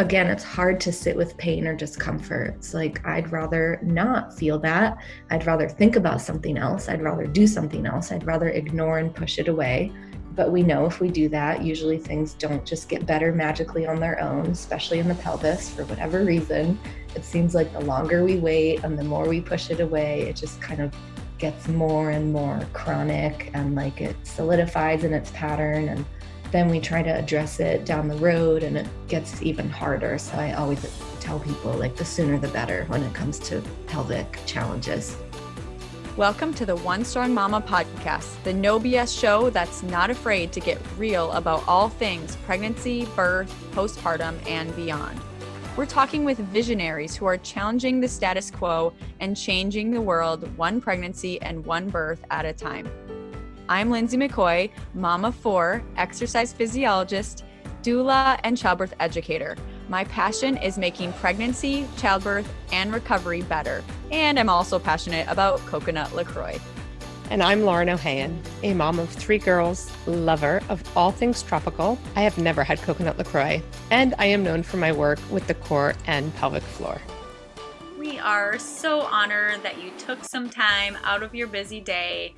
again, it's hard to sit with pain or discomfort. It's like, I'd rather not feel that. I'd rather think about something else. I'd rather do something else. I'd rather ignore and push it away. But we know if we do that, usually things don't just get better magically on their own, especially in the pelvis for whatever reason. It seems like the longer we wait and the more we push it away, it just kind of gets more and more chronic and like it solidifies in its pattern and then we try to address it down the road and it gets even harder. So I always tell people like the sooner the better when it comes to pelvic challenges. Welcome to the One Strong Mama podcast, the no BS show that's not afraid to get real about all things pregnancy, birth, postpartum, and beyond. We're talking with visionaries who are challenging the status quo and changing the world one pregnancy and one birth at a time. I'm Lindsay McCoy, mama four, exercise physiologist, doula, and childbirth educator. My passion is making pregnancy, childbirth, and recovery better. And I'm also passionate about coconut LaCroix. And I'm Lauren Ohayon, a mom of three girls, lover of all things tropical. I have never had coconut LaCroix, and I am known for my work with the core and pelvic floor. We are so honored that you took some time out of your busy day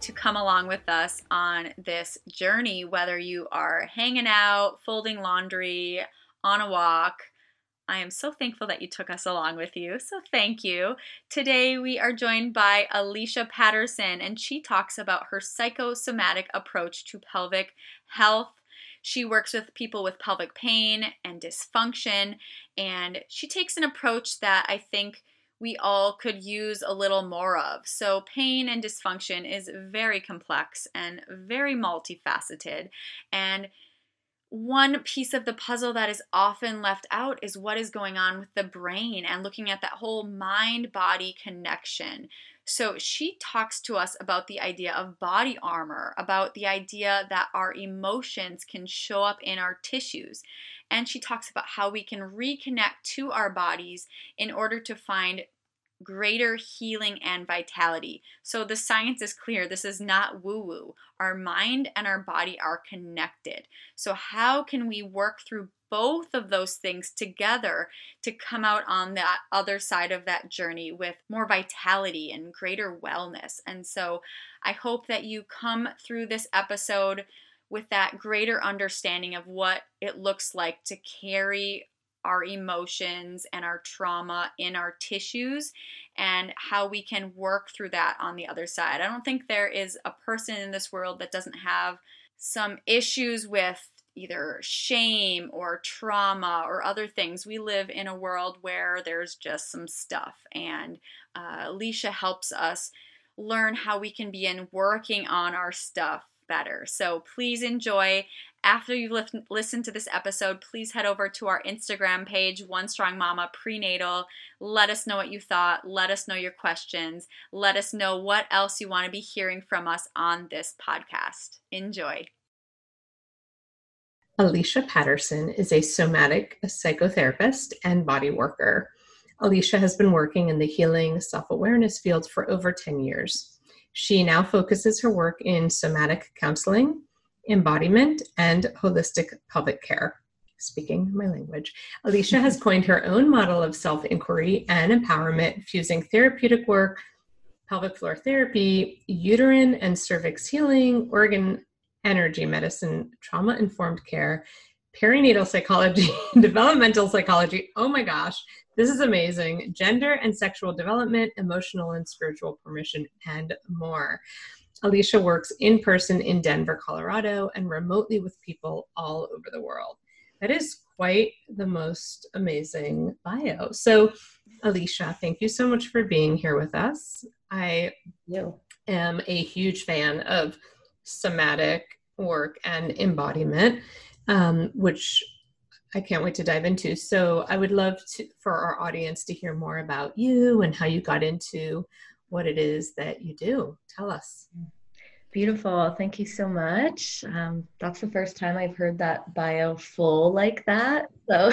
to come along with us on this journey, whether you are hanging out, folding laundry, on a walk. I am so thankful that you took us along with you. So, thank you. Today, we are joined by Alicia Patterson, and she talks about her psychosomatic approach to pelvic health. She works with people with pelvic pain and dysfunction, and she takes an approach that I think we all could use a little more of. So, pain and dysfunction is very complex and very multifaceted. And one piece of the puzzle that is often left out is what is going on with the brain and looking at that whole mind body connection. So, she talks to us about the idea of body armor, about the idea that our emotions can show up in our tissues. And she talks about how we can reconnect to our bodies in order to find greater healing and vitality. So the science is clear. This is not woo woo. Our mind and our body are connected. So, how can we work through both of those things together to come out on that other side of that journey with more vitality and greater wellness? And so, I hope that you come through this episode with that greater understanding of what it looks like to carry our emotions and our trauma in our tissues and how we can work through that on the other side. I don't think there is a person in this world that doesn't have some issues with either shame or trauma or other things. We live in a world where there's just some stuff, and uh, Alicia helps us learn how we can begin working on our stuff better. So please enjoy after you've listened to this episode, please head over to our Instagram page, One Strong Mama Prenatal. Let us know what you thought. Let us know your questions. Let us know what else you want to be hearing from us on this podcast. Enjoy. Alicia Patterson is a somatic psychotherapist and body worker. Alicia has been working in the healing self awareness field for over 10 years. She now focuses her work in somatic counseling, embodiment, and holistic pelvic care. Speaking my language, Alicia has coined her own model of self inquiry and empowerment, fusing therapeutic work, pelvic floor therapy, uterine and cervix healing, organ energy medicine, trauma informed care, perinatal psychology, developmental psychology. Oh my gosh, this is amazing. Gender and sexual development, emotional and spiritual permission, and more. Alicia works in person in Denver, Colorado, and remotely with people all over the world. That is quite the most amazing bio. So, Alicia, thank you so much for being here with us. I am a huge fan of somatic work and embodiment, um, which I can't wait to dive into. So, I would love to, for our audience to hear more about you and how you got into what it is that you do. Tell us. Beautiful. Thank you so much. Um, that's the first time I've heard that bio full like that. So,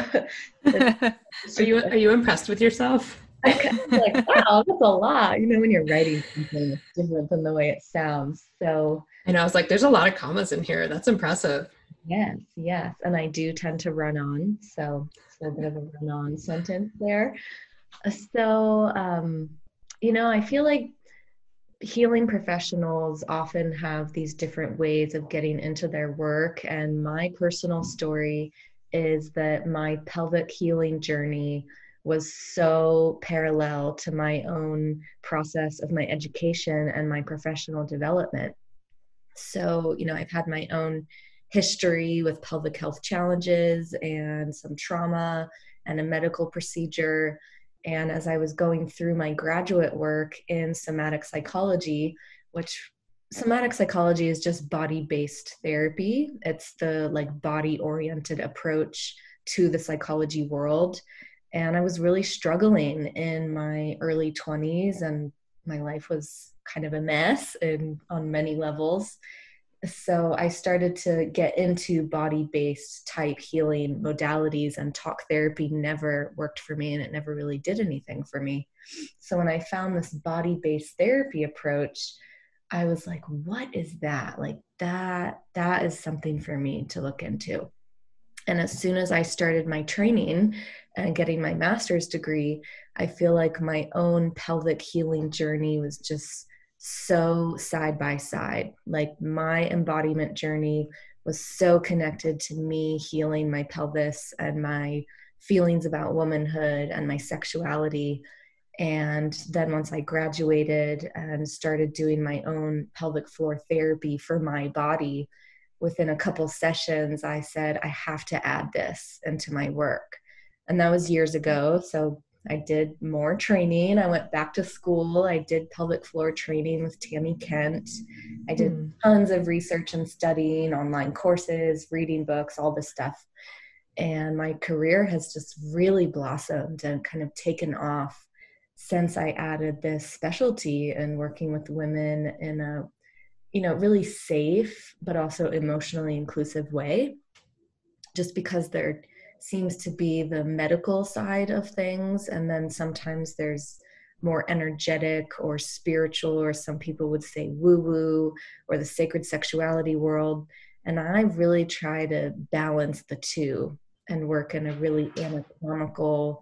are you are you impressed with yourself? I'm like, wow, that's a lot. You know, when you're writing something, it's different than the way it sounds. So, and I was like, there's a lot of commas in here. That's impressive. Yes, yes. And I do tend to run on. So it's a little bit of a run on sentence there. So, um, you know, I feel like healing professionals often have these different ways of getting into their work. And my personal story is that my pelvic healing journey was so parallel to my own process of my education and my professional development. So, you know, I've had my own history with pelvic health challenges and some trauma and a medical procedure. And as I was going through my graduate work in somatic psychology, which somatic psychology is just body based therapy, it's the like body oriented approach to the psychology world. And I was really struggling in my early 20s, and my life was kind of a mess in, on many levels so I started to get into body based type healing modalities, and talk therapy never worked for me and it never really did anything for me. So when I found this body based therapy approach, I was like, what is that? Like, that, that is something for me to look into. And as soon as I started my training and getting my master's degree, I feel like my own pelvic healing journey was just so side by side. Like my embodiment journey was so connected to me healing my pelvis and my feelings about womanhood and my sexuality. And then once I graduated and started doing my own pelvic floor therapy for my body, within a couple sessions, I said, I have to add this into my work. And that was years ago. So I did more training. I went back to school. I did pelvic floor training with Tami Kent. I did mm. tons of research and studying, online courses, reading books, all this stuff. And my career has just really blossomed and kind of taken off since I added this specialty and working with women in a you know really safe but also emotionally inclusive way just because they're seems to be the medical side of things. And then sometimes there's more energetic or spiritual or some people would say woo woo or the sacred sexuality world. And i really try to balance the two and work in a really anatomical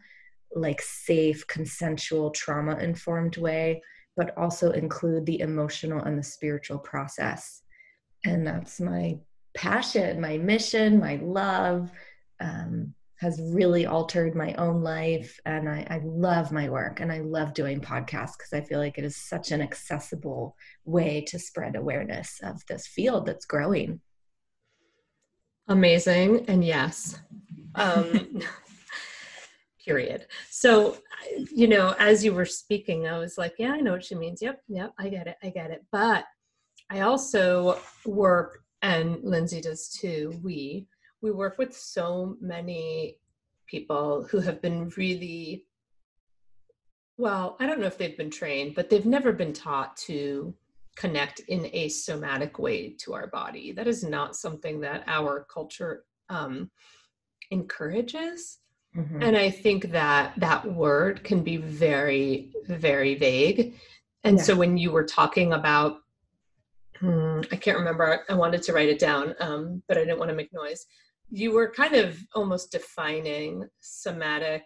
like safe consensual trauma informed way but also include the emotional and the spiritual process. And that's my passion my mission my love um, has really altered my own life. And I, I love my work and I love doing podcasts because I feel like it is such an accessible way to spread awareness of this field that's growing. Amazing. And yes. Um, period. So, you know, as you were speaking, I was like, yeah, I know what she means. Yep, yep, I get it, I get it. But I also work, and Lindsay does too, we we work with so many people who have been really well i don't know if they've been trained but they've never been taught to connect in a somatic way to our body that is not something that our culture um, encourages mm-hmm. and i think that that word can be very very vague and yeah. so when you were talking about hmm, i can't remember i wanted to write it down um, but i didn't want to make noise you were kind of almost defining somatic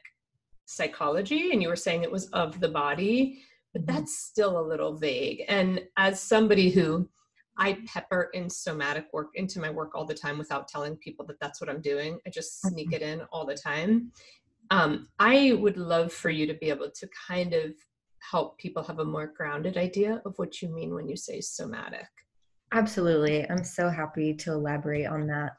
psychology and you were saying it was of the body but mm-hmm. that's still a little vague. And as somebody who i pepper in somatic work into my work all the time without telling people that that's what i'm doing. I just sneak mm-hmm. it in all the time. Um, i would love for you to be able to kind of help people have a more grounded idea of what you mean when you say somatic. Absolutely. I'm so happy to elaborate on that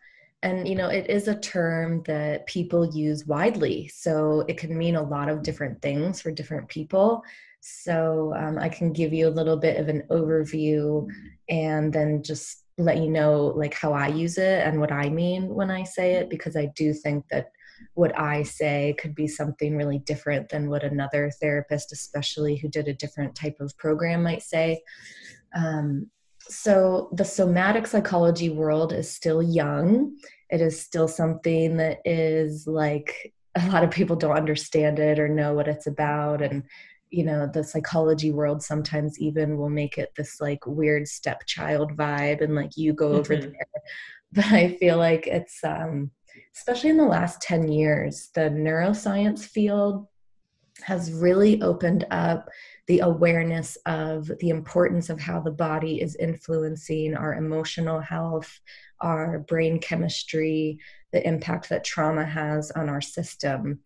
and you know it is a term that people use widely. So it can mean a lot of different things for different people. So um, i can give you a little bit of an overview and then just let you know like how i use it and what i mean when i say it because i do think that what i say could be something really different than what another therapist especially who did a different type of program might say. Um, so the somatic psychology world is still young. It is still something that is like a lot of people don't understand it or know what it's about. And, you know, the psychology world sometimes even will make it this like weird stepchild vibe and like you go over mm-hmm. there. but I feel like it's, um, especially in the last 10 years, the neuroscience field has really opened up the awareness of the importance of how the body is influencing our emotional health, our brain chemistry, the impact that trauma has on our system.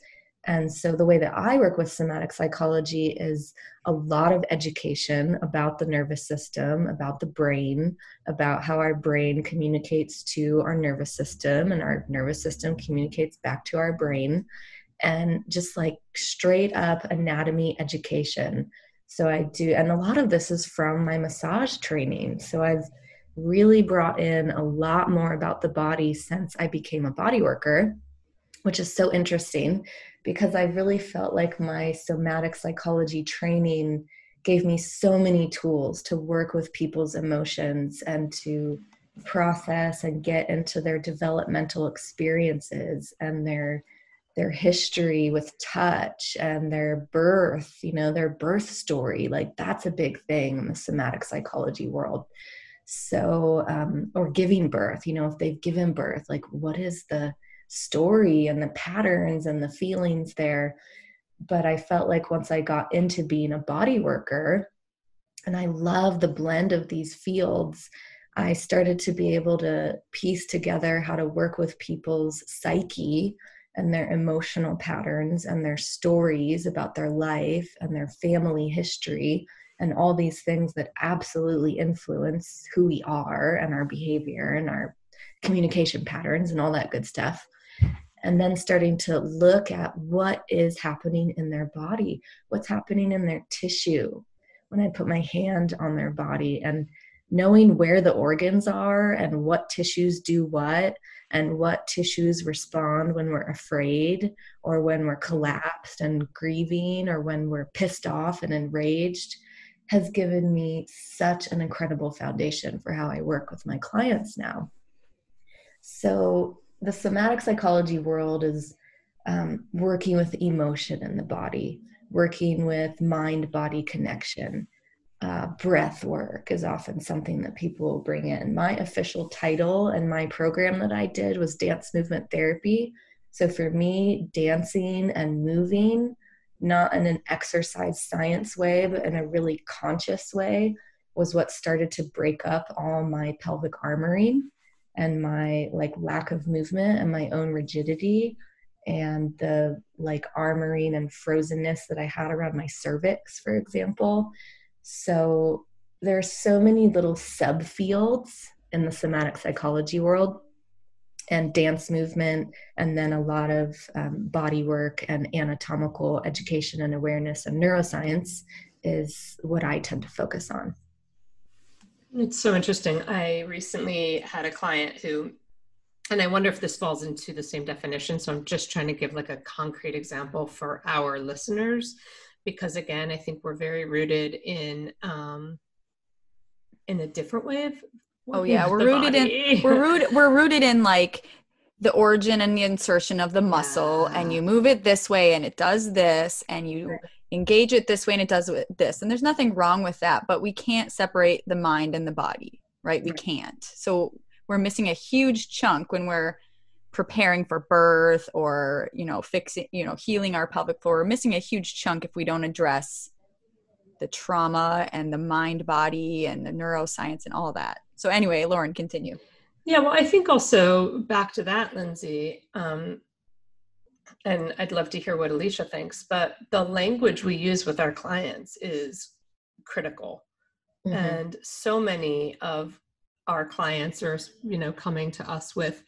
And so, the way that I work with somatic psychology is a lot of education about the nervous system, about the brain, about how our brain communicates to our nervous system, and our nervous system communicates back to our brain, and just like straight up anatomy education. So, I do, and a lot of this is from my massage training. So, I've really brought in a lot more about the body since I became a body worker, which is so interesting because I really felt like my somatic psychology training gave me so many tools to work with people's emotions and to process and get into their developmental experiences and their their history with touch and their birth you know their birth story like that's a big thing in the somatic psychology world so um, or giving birth you know if they've given birth like what is the story and the patterns and the feelings there. But I felt like once I got into being a body worker, and I love the blend of these fields, I started to be able to piece together how to work with people's psyche and their emotional patterns and their stories about their life and their family history and all these things that absolutely influence who we are and our behavior and our communication patterns and all that good stuff and then starting to look at what is happening in their body, what's happening in their tissue. When I put my hand on their body and knowing where the organs are and what tissues do what and what tissues respond when we're afraid or when we're collapsed and grieving or when we're pissed off and enraged has given me such an incredible foundation for how I work with my clients now. So the somatic psychology world is um, working with emotion in the body, working with mind body connection. Uh, breath work is often something that people will bring in. My official title and my program that I did was dance movement therapy. So for me, dancing and moving, not in an exercise science way, but in a really conscious way, was what started to break up all my pelvic armoring and my like lack of movement and my own rigidity and the like armoring and frozenness that I had around my cervix, for example. So there's so many little subfields in the somatic psychology world and dance movement, and then a lot of um, body work and anatomical education and awareness and neuroscience is what I tend to focus on. It's so interesting. I recently had a client who, and I wonder if this falls into the same definition. So I'm just trying to give like a concrete example for our listeners, because again, I think we're very rooted in um, in a different way of. Oh yeah, we're rooted body. in we're rooted we're rooted in like the origin and the insertion of the muscle, yeah. and you move it this way, and it does this, and you engage it this way and it does this and there's nothing wrong with that but we can't separate the mind and the body right we can't so we're missing a huge chunk when we're preparing for birth or you know fixing you know healing our pelvic floor we're missing a huge chunk if we don't address the trauma and the mind body and the neuroscience and all that so anyway lauren continue yeah well i think also back to that lindsay um, and I'd love to hear what Alicia thinks, but the language we use with our clients is critical. Mm-hmm. And so many of our clients are, you know, coming to us with,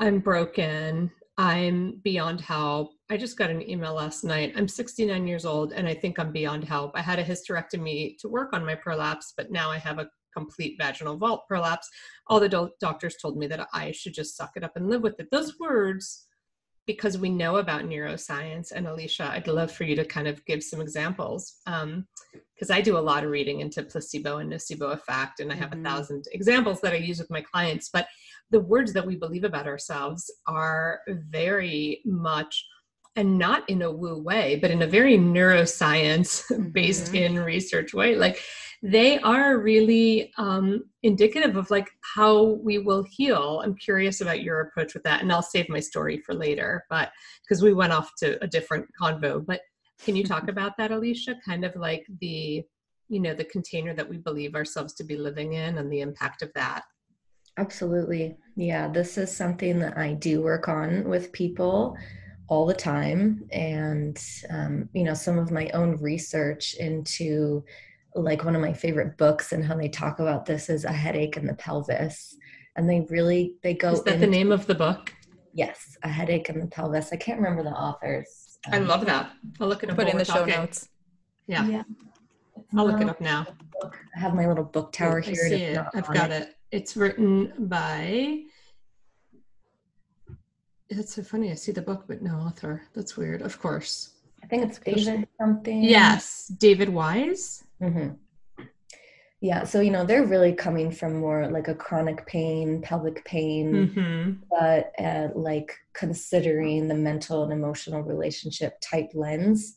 I'm broken, I'm beyond help. I just got an email last night. I'm 69 years old and I think I'm beyond help. I had a hysterectomy to work on my prolapse, but now I have a complete vaginal vault prolapse. All the do- doctors told me that I should just suck it up and live with it. Those words because we know about neuroscience and alicia i'd love for you to kind of give some examples because um, i do a lot of reading into placebo and nocebo effect and i have mm-hmm. a thousand examples that i use with my clients but the words that we believe about ourselves are very much and not in a woo way, but in a very neuroscience based mm-hmm. in research way. Like they are really um, indicative of like how we will heal. I'm curious about your approach with that, and I'll save my story for later. But because we went off to a different convo, but can you talk about that, Alicia? Kind of like the you know the container that we believe ourselves to be living in and the impact of that. Absolutely. Yeah, this is something that I do work on with people all the time. And, um, you know, some of my own research into like one of my favorite books and how they talk about this is a headache in the pelvis and they really they go is that into, the name of the book? Yes a headache in the pelvis. I can't remember the authors um, i love that. I'll look it up put in the show notes. Yeah. Yeah. I'll look it up now. I have my little book tower here I see it. i've got it. it it's written by it's so funny i see the book but no author that's weird of course i think it's david something yes david wise Mm-hmm. Yeah, so you know they're really coming from more like a chronic pain, pelvic pain, mm-hmm. but uh, like considering the mental and emotional relationship type lens.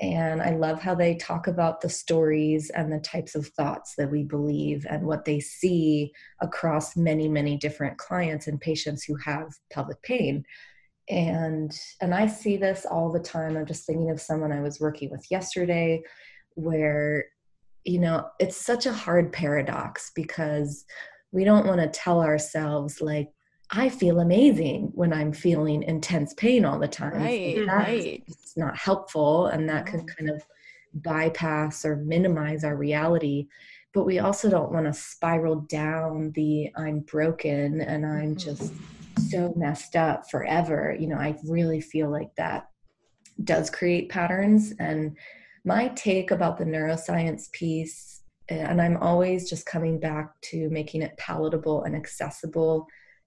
And I love how they talk about the stories and the types of thoughts that we believe and what they see across many, many different clients and patients who have pelvic pain. And and I see this all the time. I'm just thinking of someone I was working with yesterday where you know it's such a hard paradox because we don't want to tell ourselves like I feel amazing when I'm feeling intense pain all the time. Right, right. Not helpful, and that can kind of bypass or minimize our reality. But we also don't want to spiral down the I'm broken and I'm mm-hmm. just so messed up forever. You know, I really feel like that does create patterns. And my take about the neuroscience piece, and I'm always just coming back to making it palatable and accessible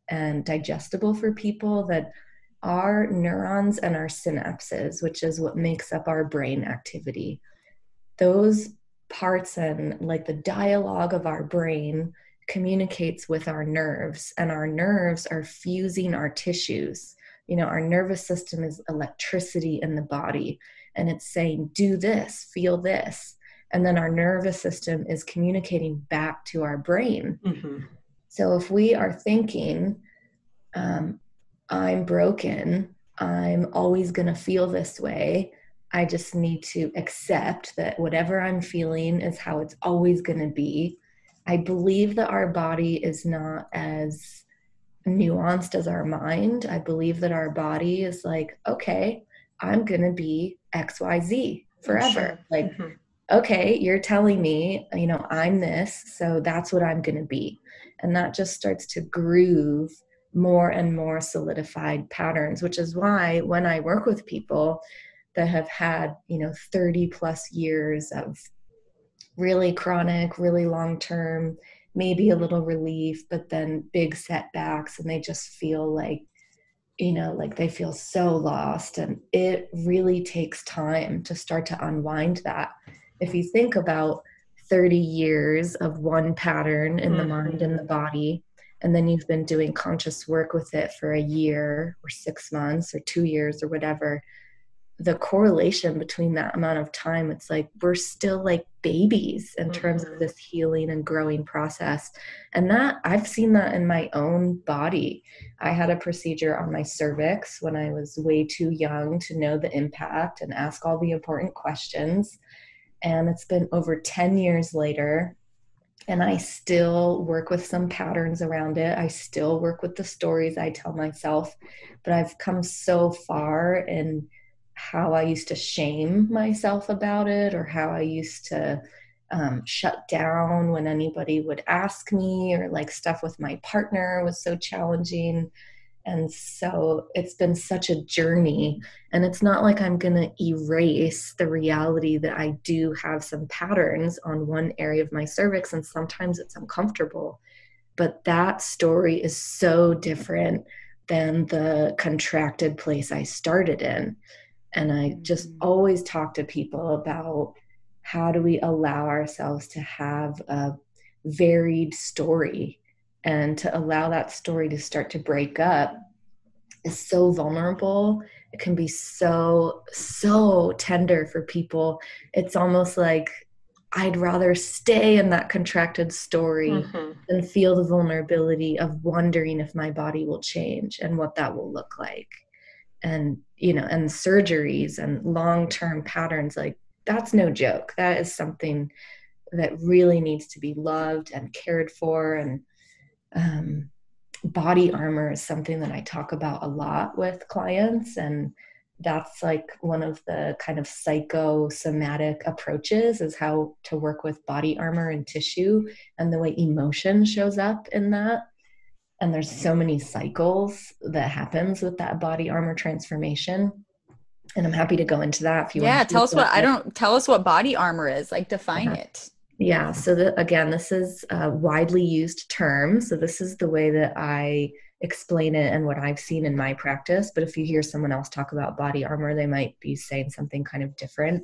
and digestible for people that our neurons and our synapses, which is what makes up our brain activity, those parts and like the dialogue of our brain communicates with our nerves, and our nerves are fusing our tissues. You know, our nervous system is electricity in the body and it's saying, do this, feel this. And then our nervous system is communicating back to our brain. Mm-hmm. So if we are thinking, um, I'm broken, I'm always going to feel this way. I just need to accept that whatever I'm feeling is how it's always going to be. I believe that our body is not as nuanced as our mind. I believe that our body is like, okay, I'm going to be XYZ forever. Sure. Like, mm-hmm. okay, you're telling me, you know, I'm this, so that's what I'm going to be. And that just starts to groove more and more solidified patterns, which is why when I work with people that have had, you know, 30 plus years of really chronic, really long term, maybe a little relief, but then big setbacks, and they just feel like you know, like they feel so lost. And it really takes time to start to unwind that. If you think about 30 years of one pattern in the mind and the mm-hmm. body, and then you've been doing conscious work with it for a year or six months or two years or whatever, the correlation between that amount of time it's like we're still like babies in mm-hmm. terms of mm-hmm. this healing and growing process and that i've seen that in my own body i had a procedure on my cervix when i was way too young to know the impact and ask all the important questions and it's been over 10 years later and I still work with some patterns around it. I still work with the stories I tell myself, but I've come so far in how I used to shame myself about it or how I used to um, shut down when anybody would ask me or like stuff with my partner was so challenging. And so it's been such a journey. And it's not like I'm going to erase the reality that I do have some patterns on one area of my cervix, and sometimes it's uncomfortable. But that story is so different than the contracted place I started in. And I just mm-hmm. always talk to people about how do we allow ourselves to have a varied story and to allow that story to start to break up is so vulnerable. It can be so, so tender for people. It's almost like I'd rather stay in that contracted story mm-hmm. than feel the vulnerability of wondering if my body will change and what that will look like. And, you know, and surgeries and long term patterns like that's no joke. That is something that really needs to be loved and cared for. And um, body armor is something that I talk about a lot with clients. And that's like one of the kind of psychosomatic approaches is how to work with body armor and tissue and the way emotion shows up in that and there's so many cycles that happens with that body armor transformation and i'm happy to go into that if you want to. yeah tell us what it. i don't tell us what body armor is like define uh-huh. it yeah so the, again this is a widely used term so this is the way that i explain it and what i've seen in my practice but if you hear someone else talk about body armor they might be saying something kind of different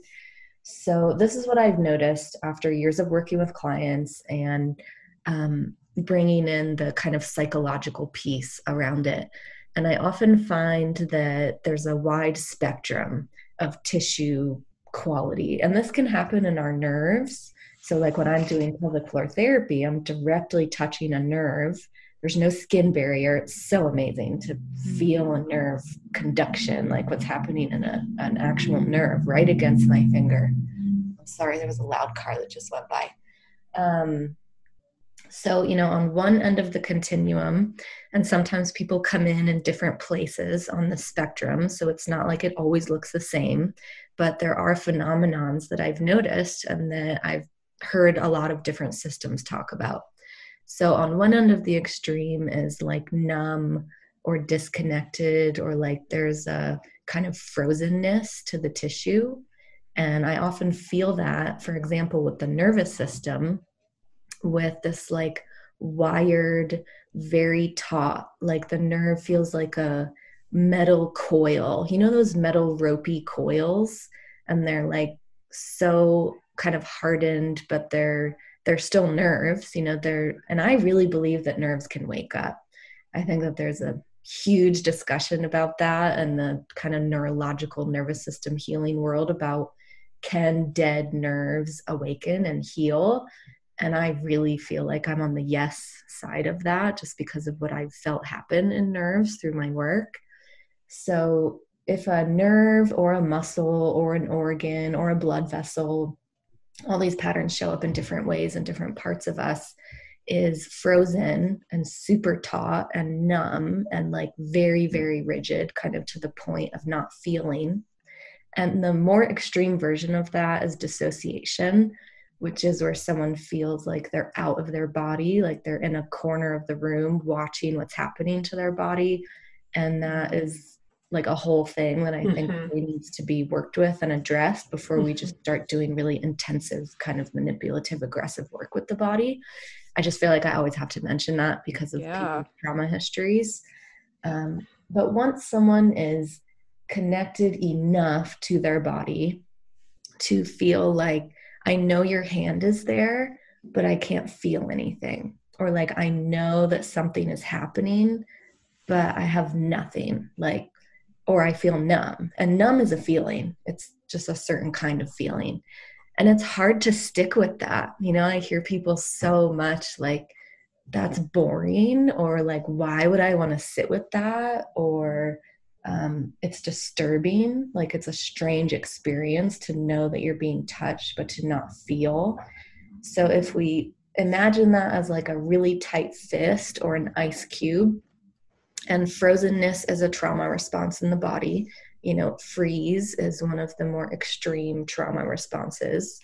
so this is what i've noticed after years of working with clients and um, bringing in the kind of psychological piece around it and I often find that there's a wide spectrum of tissue quality. And this can happen in our nerves. So, like when I'm doing pelvic floor therapy, I'm directly touching a nerve. There's no skin barrier. It's so amazing to feel a nerve conduction, like what's happening in a, an actual nerve right against my finger. I'm sorry, there was a loud car that just went by. Um, so, you know, on one end of the continuum, and sometimes people come in in different places on the spectrum. So it's not like it always looks the same, but there are phenomenons that I've noticed and that I've heard a lot of different systems talk about. So, on one end of the extreme is like numb or disconnected, or like there's a kind of frozenness to the tissue. And I often feel that, for example, with the nervous system with this like wired, very taut, like the nerve feels like a metal coil. You know those metal ropey coils? And they're like so kind of hardened, but they're they're still nerves, you know, they're and I really believe that nerves can wake up. I think that there's a huge discussion about that and the kind of neurological nervous system healing world about can dead nerves awaken and heal and I really feel like I'm on the yes side of that just because of what I've felt happen in nerves through my work. So, if a nerve or a muscle or an organ or a blood vessel, all these patterns show up in different ways in different parts of us, is frozen and super taut and numb and like very, very rigid, kind of to the point of not feeling. And the more extreme version of that is dissociation which is where someone feels like they're out of their body, like they're in a corner of the room watching what's happening to their body. And that is like a whole thing that I think mm-hmm. really needs to be worked with and addressed before mm-hmm. we just mm-hmm. start doing really intensive, kind of manipulative, aggressive work with the body. I just feel like I always have to mention that because of yeah. trauma histories. Um, but once someone is connected enough to their body to feel like I know your hand is there, but I can't feel anything. Or like I know that something is happening, but I have nothing. Like, or I feel numb. And numb is a feeling, it's just a certain kind of feeling. And it's hard to stick with that. You know, I hear people so much like, that's boring, or like, why would I want to sit with that? Or, um, it's disturbing like it's a strange experience to know that you're being touched but to not feel so if we imagine that as like a really tight fist or an ice cube and frozenness is a trauma response in the body you know freeze is one of the more extreme trauma responses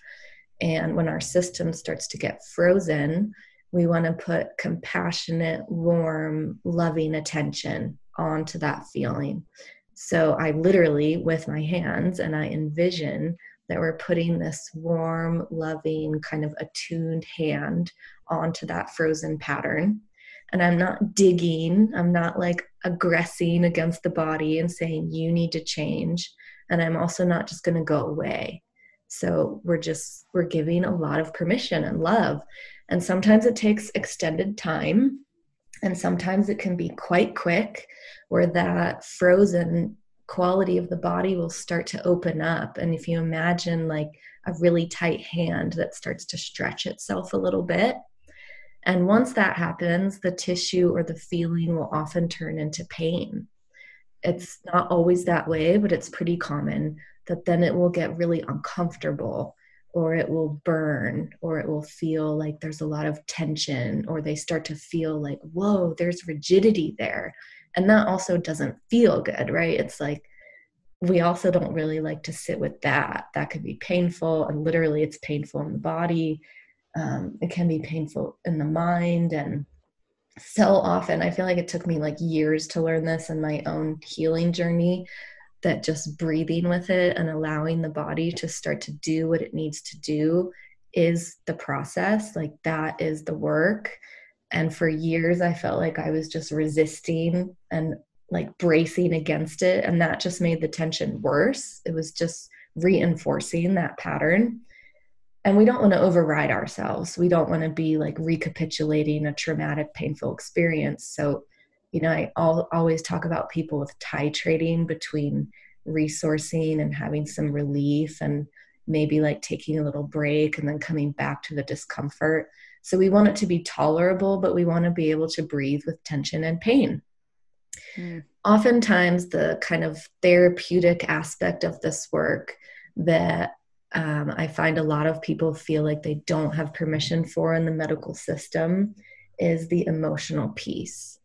and when our system starts to get frozen we want to put compassionate warm loving attention onto that feeling. So I literally, with my hands, and I envision that we're putting this warm, loving, kind of attuned hand onto that frozen pattern. And I'm not digging, I'm not like aggressing against the body and saying, you need to change. And I'm also not just going to go away. So we're just, we're giving a lot of permission and love. And sometimes it takes extended time And sometimes it can be quite quick where that frozen quality of the body will start to open up. And if you imagine like a really tight hand that starts to stretch itself a little bit, and once that happens, the tissue or the feeling will often turn into pain. It's not always that way, but it's pretty common that then it will get really uncomfortable or it will burn or it will feel like there's a lot of tension or they start to feel like, whoa, there's rigidity there. And that also doesn't feel good, right? It's like, we also don't really like to sit with that. That could be painful, and literally, it's painful in the body um, it can be painful in the mind and so often i feel like it took me like years to learn this in my own healing journey that just breathing with it and allowing the body to start to do what it needs to do is the process like that is the work. And for years i felt like i was just resisting and like bracing against it and that just made the tension worse. It was just reinforcing that pattern and we don't want to override ourselves. We don't want to be like recapitulating a traumatic painful experience. So you know i always talk about people with titrating between resourcing and having some relief and maybe like taking a little break and then coming back to the discomfort. So we want it to be tolerable but we want to be able to breathe with tension and pain. Mm. oftentimes the kind of therapeutic aspect of this work that um, I find a lot of people feel like they don't have permission for in the medical system is the emotional piece.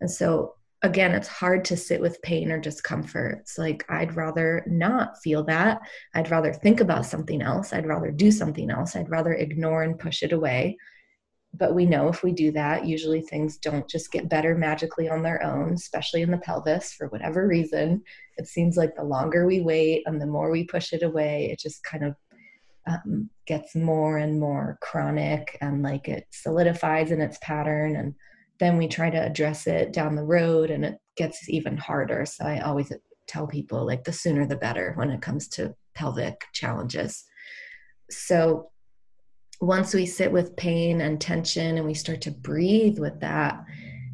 And so, again, it's hard to sit with pain or discomfort. It's like, I'd rather not feel that. I'd rather think about something else. I'd rather do something else. I'd rather ignore and push it away. But we know if we do that, usually things don't just get better magically on their own, especially in the pelvis for whatever reason. It seems like the longer we wait and the more we push it away, it just kind of um, gets more and more chronic and like it solidifies in its pattern. And then we try to address it down the road and it gets even harder. So I always tell people like the sooner the better when it comes to pelvic challenges. So once we sit with pain and tension and we start to breathe with that,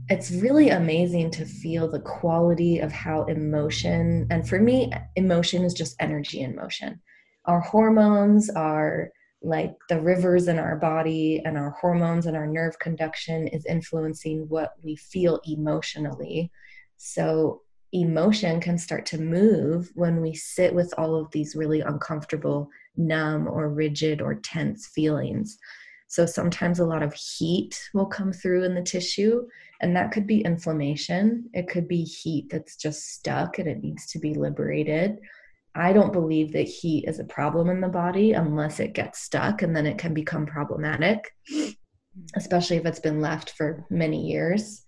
it's really amazing to feel the quality of how emotion, and for me, emotion is just energy in motion. Our hormones are like the rivers in our body, and our hormones and our nerve conduction is influencing what we feel emotionally. So, emotion can start to move when we sit with all of these really uncomfortable numb or rigid or tense feelings. So sometimes a lot of heat will come through in the tissue, and that could be inflammation. It could be heat that's just stuck and it needs to be liberated. I don't believe that heat is a problem in the body unless it gets stuck and then it can become problematic, mm-hmm. especially if it's been left for many years.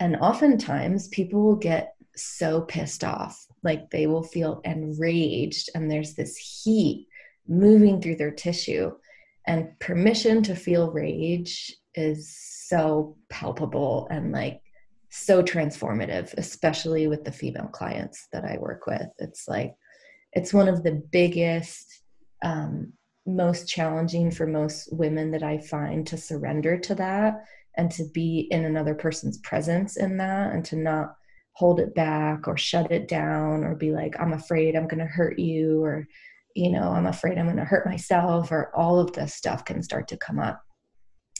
And oftentimes people will get so pissed off, like they will feel enraged, and there's this heat moving through their tissue. And permission to feel rage is so palpable and like so transformative, especially with the female clients that I work with. It's like, it's one of the biggest, um, most challenging for most women that I find to surrender to that and to be in another person's presence in that and to not hold it back or shut it down or be like, I'm afraid I'm going to hurt you or you know, I'm afraid I'm going to hurt myself, or all of this stuff can start to come up.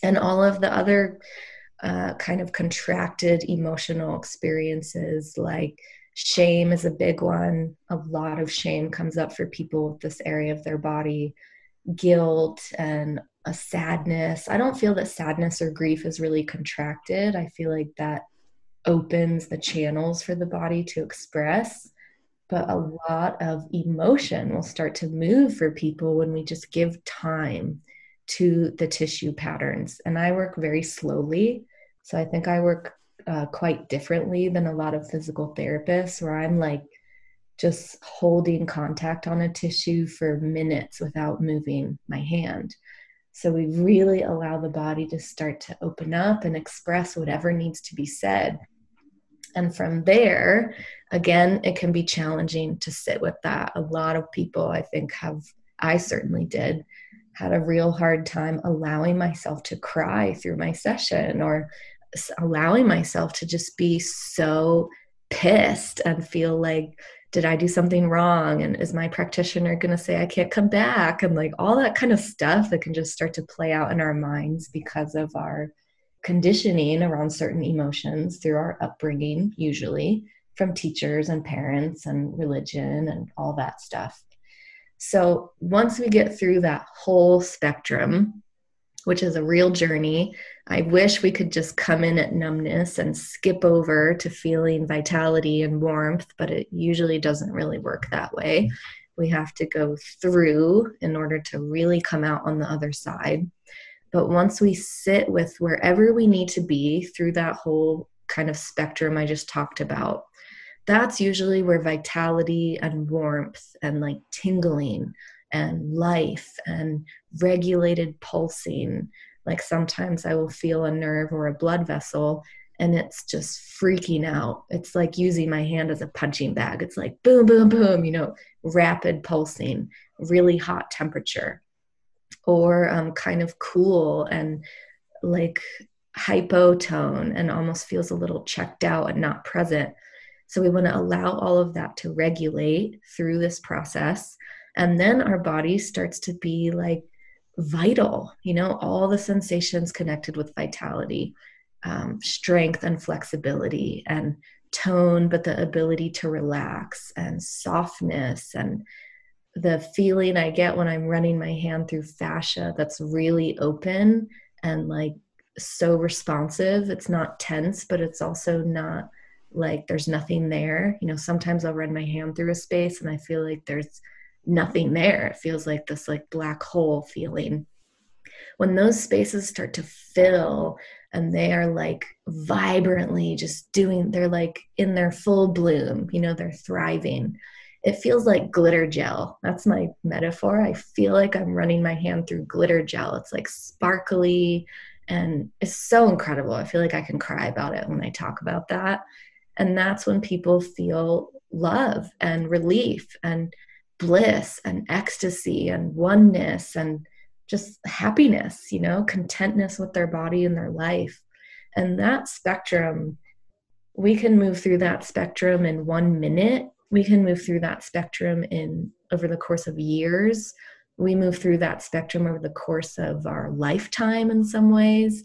And all of the other uh, kind of contracted emotional experiences, like shame is a big one. A lot of shame comes up for people with this area of their body, guilt and a sadness. I don't feel that sadness or grief is really contracted. I feel like that opens the channels for the body to express but a lot of emotion will start to move for people when we just give time to the tissue patterns. And I work very slowly. So I think I work uh, quite differently than a lot of physical therapists, where I'm like just holding contact on a tissue for minutes without moving my hand. So we really allow the body to start to open up and express whatever needs to be said. And from there, again, it can be challenging to sit with that. A lot of people, I think, have, I certainly did, had a real hard time allowing myself to cry through my session or allowing myself to just be so pissed and feel like did I do something wrong? And is my practitioner going to say I can't come back? And like all that kind of stuff that can just start to play out in our minds because of our conditioning around certain emotions through our upbringing, usually from teachers and parents and religion and all that stuff. So once we get through that whole spectrum, which is a real journey, I wish we could just come in at numbness and skip over to feeling vitality and warmth, but it usually doesn't really work that way. We have to go through in order to really come out on the other side. But once we sit with wherever we need to be through that whole kind of spectrum I just talked about, that's usually where vitality and warmth and like tingling and life and regulated pulsing like sometimes I will feel a nerve or a blood vessel and it's just freaking out. It's like using my hand as a punching bag. It's like boom, boom, boom, you know, rapid pulsing, really hot temperature, or um, kind of cool and like hypotone and almost feels a little checked out and not present. So we want to allow all of that to regulate through this process. And then our body starts to be like vital, you know, all the sensations connected with vitality, um, strength and flexibility, and tone, but the ability to relax and softness and the feeling I get when I'm running my hand through fascia that's really open and like so responsive. It's not tense, but it's also not like there's nothing there. You know, sometimes I'll run my hand through a space and I feel like there's nothing there. It feels like this like black hole feeling. When those spaces start to fill and they are like vibrantly just doing, they're like in their full bloom, you know, they're thriving. It feels like glitter gel. That's my metaphor. I feel like I'm running my hand through glitter gel. It's like sparkly and it's so incredible. I feel like I can cry about it when I talk about that. And that's when people feel love and relief and bliss and ecstasy and oneness and just happiness, you know, contentness with their body and their life. And that spectrum, we can move through that spectrum in one minute. We can move through that spectrum in over the course of years. We move through that spectrum over the course of our lifetime in some ways.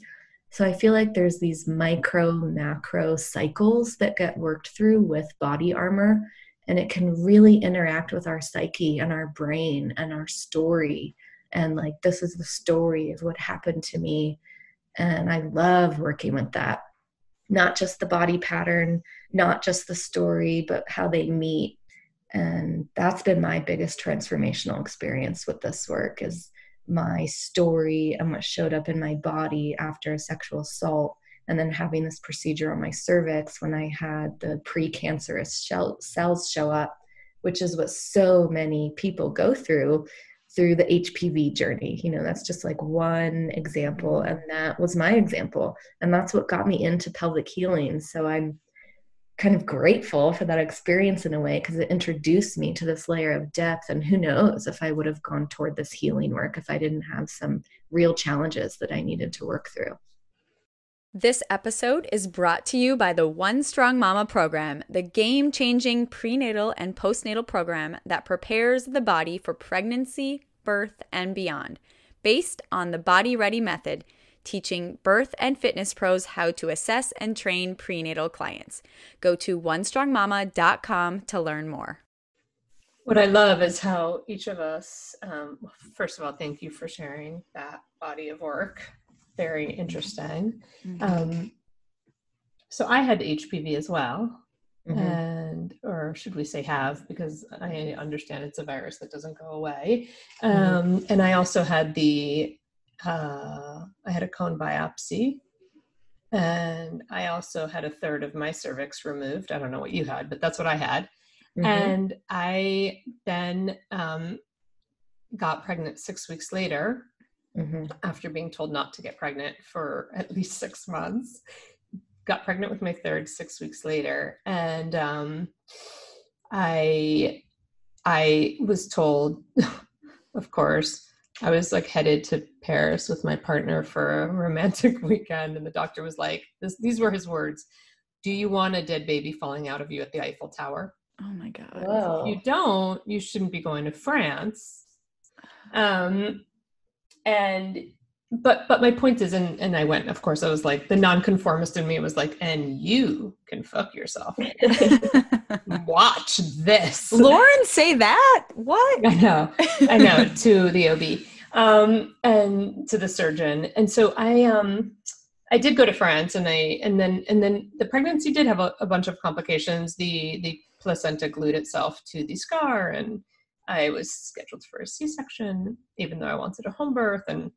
So I feel like there's these micro, macro cycles that get worked through with body armor and it can really interact with our psyche and our brain and our story. And like this is the story of what happened to me and i love working with that. Not just the body pattern not just the story but how they meet. And that's been my biggest transformational experience with this work is my story and what showed up in my body after a sexual assault and then having this procedure on my cervix when I had the precancerous cells show up, which is what so many people go through through the HPV journey. You know, that's just like one example, and that was my example. And that's what got me into pelvic healing. So I'm kind of grateful for that experience in a way because it introduced me to this layer of depth. And who knows if I would have gone toward this healing work if I didn't have some real challenges that I needed to work through. This episode is brought to you by the One Strong Mama program, the game changing prenatal and postnatal program that prepares the body for pregnancy, birth, and beyond, based on the Body Ready method, teaching birth and fitness pros how to assess and train prenatal clients. Go to onestrongmama.com to learn more. What I love is how each of us, um, first of all, thank you for sharing that body of work very interesting. Mm-hmm. Um, so I had HPV as well. Mm-hmm. And, or should we say have, because I understand it's a virus that doesn't go away. Mm-hmm. Um. And I also had the, uh, I had a cone biopsy and I also had a third of my cervix removed. I don't know what you had, but that's what I had. Mm-hmm. And I then um, got pregnant six weeks later mm-hmm. after being told not to get pregnant for at least six months. Got pregnant with my third six weeks later, and um, I I was told, of course, I was like headed to Paris with my partner for a romantic weekend, and the doctor was like, this, "These were his words: Do you want a dead baby falling out of you at the Eiffel Tower? Oh my god! Whoa. If you don't, you shouldn't be going to France." Um, and but but my point is, and and I went. Of course, I was like the nonconformist in me was like, and you can fuck yourself. Watch this. Lauren, say that? What? I know, I know, to the OB um, and to the surgeon. And so I, um, I did go to France, and I, and then, and then the pregnancy did have a, a bunch of complications. The the placenta glued itself to the scar, and I was scheduled for a C-section, even though I wanted a home birth. And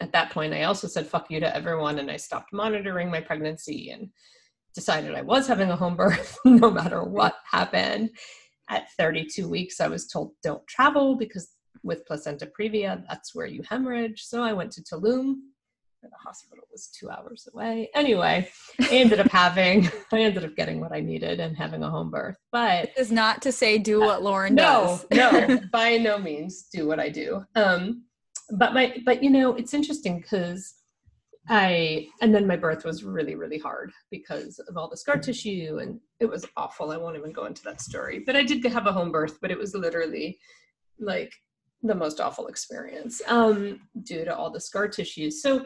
at that point, I also said "fuck you" to everyone, and I stopped monitoring my pregnancy and decided I was having a home birth, no matter what happened. At 32 weeks, I was told don't travel because with placenta previa, that's where you hemorrhage. So I went to Tulum. The hospital was two hours away. Anyway, I ended up having, I ended up getting what I needed and having a home birth. But this is not to say do what Lauren no, does. no, by no means do what I do. Um, but my, but you know, it's interesting because I, and then my birth was really, really hard because of all the scar tissue and it was awful. I won't even go into that story, but I did have a home birth, but it was literally like the most awful experience um, due to all the scar tissue. So,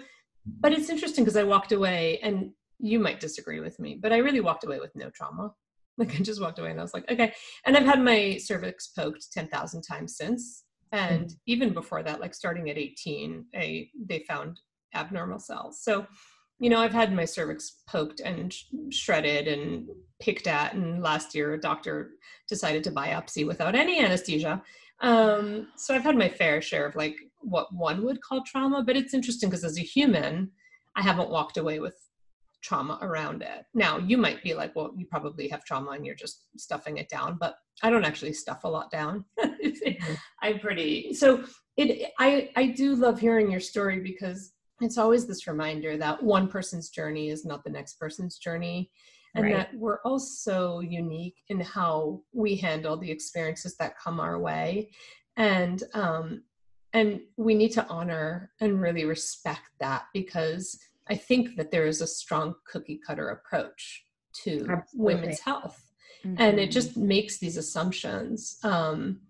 but it's interesting because I walked away, and you might disagree with me, but I really walked away with no trauma. Like I just walked away and I was like, okay. And I've had my cervix poked ten thousand times since, and even before that, like starting at eighteen, I they found abnormal cells. So, you know, I've had my cervix poked and sh- shredded and picked at, and last year a doctor decided to biopsy without any anesthesia um, so I've had my fair share of like what one would call trauma, but it's interesting because as a human, I haven't walked away with trauma around it. Now, you might be like, well, you probably have trauma and you're just stuffing it down, but I don't actually stuff a lot down. Mm-hmm. I'm pretty so it I I do love hearing your story because it's always this reminder that one person's journey is not the next person's journey and right. that we're all so unique in how we handle the experiences that come our way and um and we need to honor and really respect that because i think that there is a strong cookie cutter approach to Absolutely. women's health mm-hmm. and it just makes these assumptions um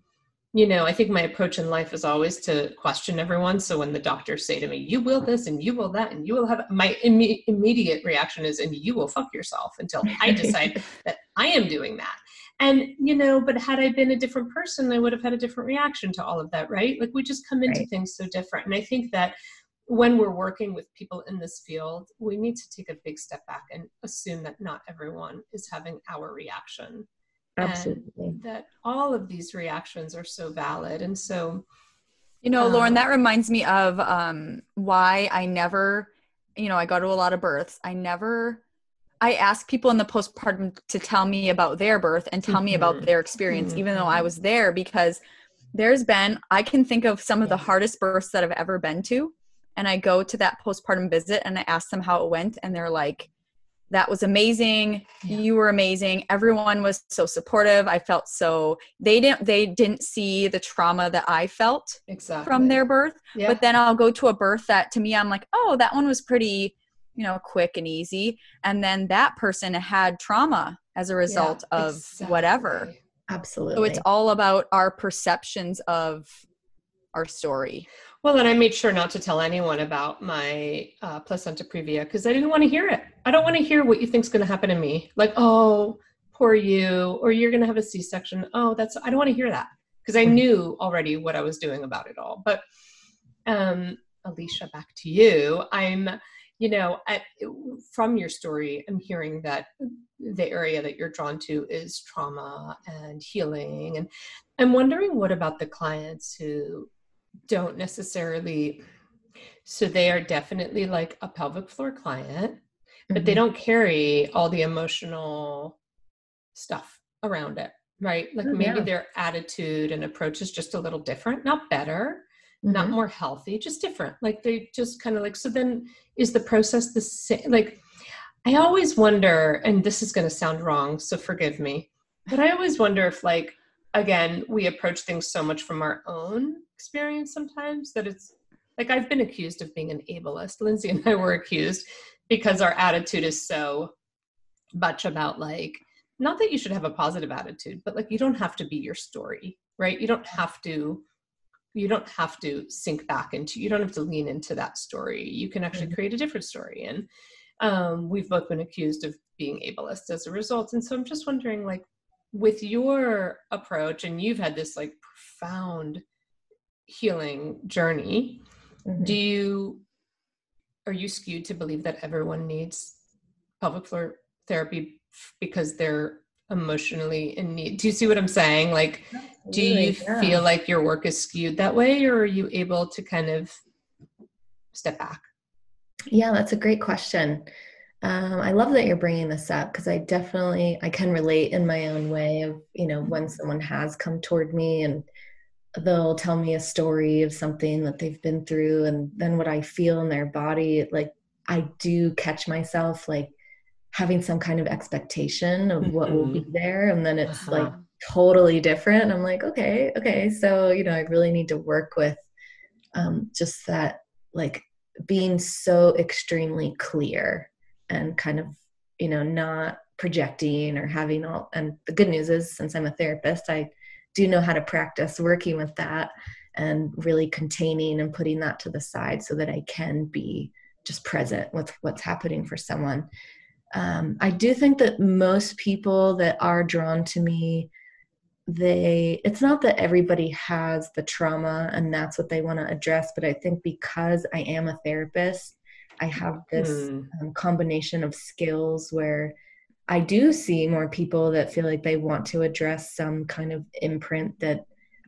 you know, I think my approach in life is always to question everyone. So when the doctors say to me, you will this and you will that and you will have, my Im- immediate reaction is, and you will fuck yourself until I decide that I am doing that. And, you know, but had I been a different person, I would have had a different reaction to all of that, right? Like we just come into right. things so different. And I think that when we're working with people in this field, we need to take a big step back and assume that not everyone is having our reaction Absolutely. that all of these reactions are so valid. And so, you know, um, Lauren, that reminds me of um, why I never, you know, I go to a lot of births. I never, I ask people in the postpartum to tell me about their birth and tell mm-hmm. me about mm-hmm. their experience, mm-hmm. even though I was there, because there's been, I can think of some of the hardest births that I've ever been to. And I go to that postpartum visit and I ask them how it went, and they're like, that was amazing yeah. you were amazing everyone was so supportive i felt so they didn't they didn't see the trauma that i felt exactly. from their birth yeah. but then i'll go to a birth that to me i'm like oh that one was pretty you know quick and easy and then that person had trauma as a result yeah, of exactly. whatever absolutely so it's all about our perceptions of our story well, and I made sure not to tell anyone about my uh, placenta previa because I didn't want to hear it. I don't want to hear what you think's going to happen to me. Like, oh, poor you, or you're going to have a C-section. Oh, that's. I don't want to hear that because I mm-hmm. knew already what I was doing about it all. But um, Alicia, back to you. I'm, you know, at, from your story, I'm hearing that the area that you're drawn to is trauma and healing, and I'm wondering what about the clients who don't necessarily so they are definitely like a pelvic floor client but mm-hmm. they don't carry all the emotional stuff around it right like oh, maybe yeah. their attitude and approach is just a little different not better mm-hmm. not more healthy just different like they just kind of like so then is the process the same like i always wonder and this is going to sound wrong so forgive me but i always wonder if like again we approach things so much from our own experience sometimes that it's like I've been accused of being an ableist. Lindsay and I were accused because our attitude is so much about like not that you should have a positive attitude, but like you don't have to be your story, right? You don't have to you don't have to sink back into you don't have to lean into that story you can actually mm-hmm. create a different story and um, we've both been accused of being ableist as a result and so i'm just wondering like with your approach and you've had this like profound healing journey mm-hmm. do you are you skewed to believe that everyone needs pelvic floor therapy because they're emotionally in need do you see what i'm saying like do you yeah. feel like your work is skewed that way or are you able to kind of step back yeah that's a great question um, i love that you're bringing this up because i definitely i can relate in my own way of you know when someone has come toward me and they'll tell me a story of something that they've been through and then what i feel in their body like i do catch myself like having some kind of expectation of what mm-hmm. will be mm-hmm. there and then it's uh-huh. like totally different i'm like okay okay so you know i really need to work with um, just that like being so extremely clear and kind of you know not projecting or having all and the good news is since i'm a therapist i do know how to practice working with that and really containing and putting that to the side so that i can be just present with what's happening for someone um, i do think that most people that are drawn to me they it's not that everybody has the trauma and that's what they want to address but i think because i am a therapist i have this mm. um, combination of skills where i do see more people that feel like they want to address some kind of imprint that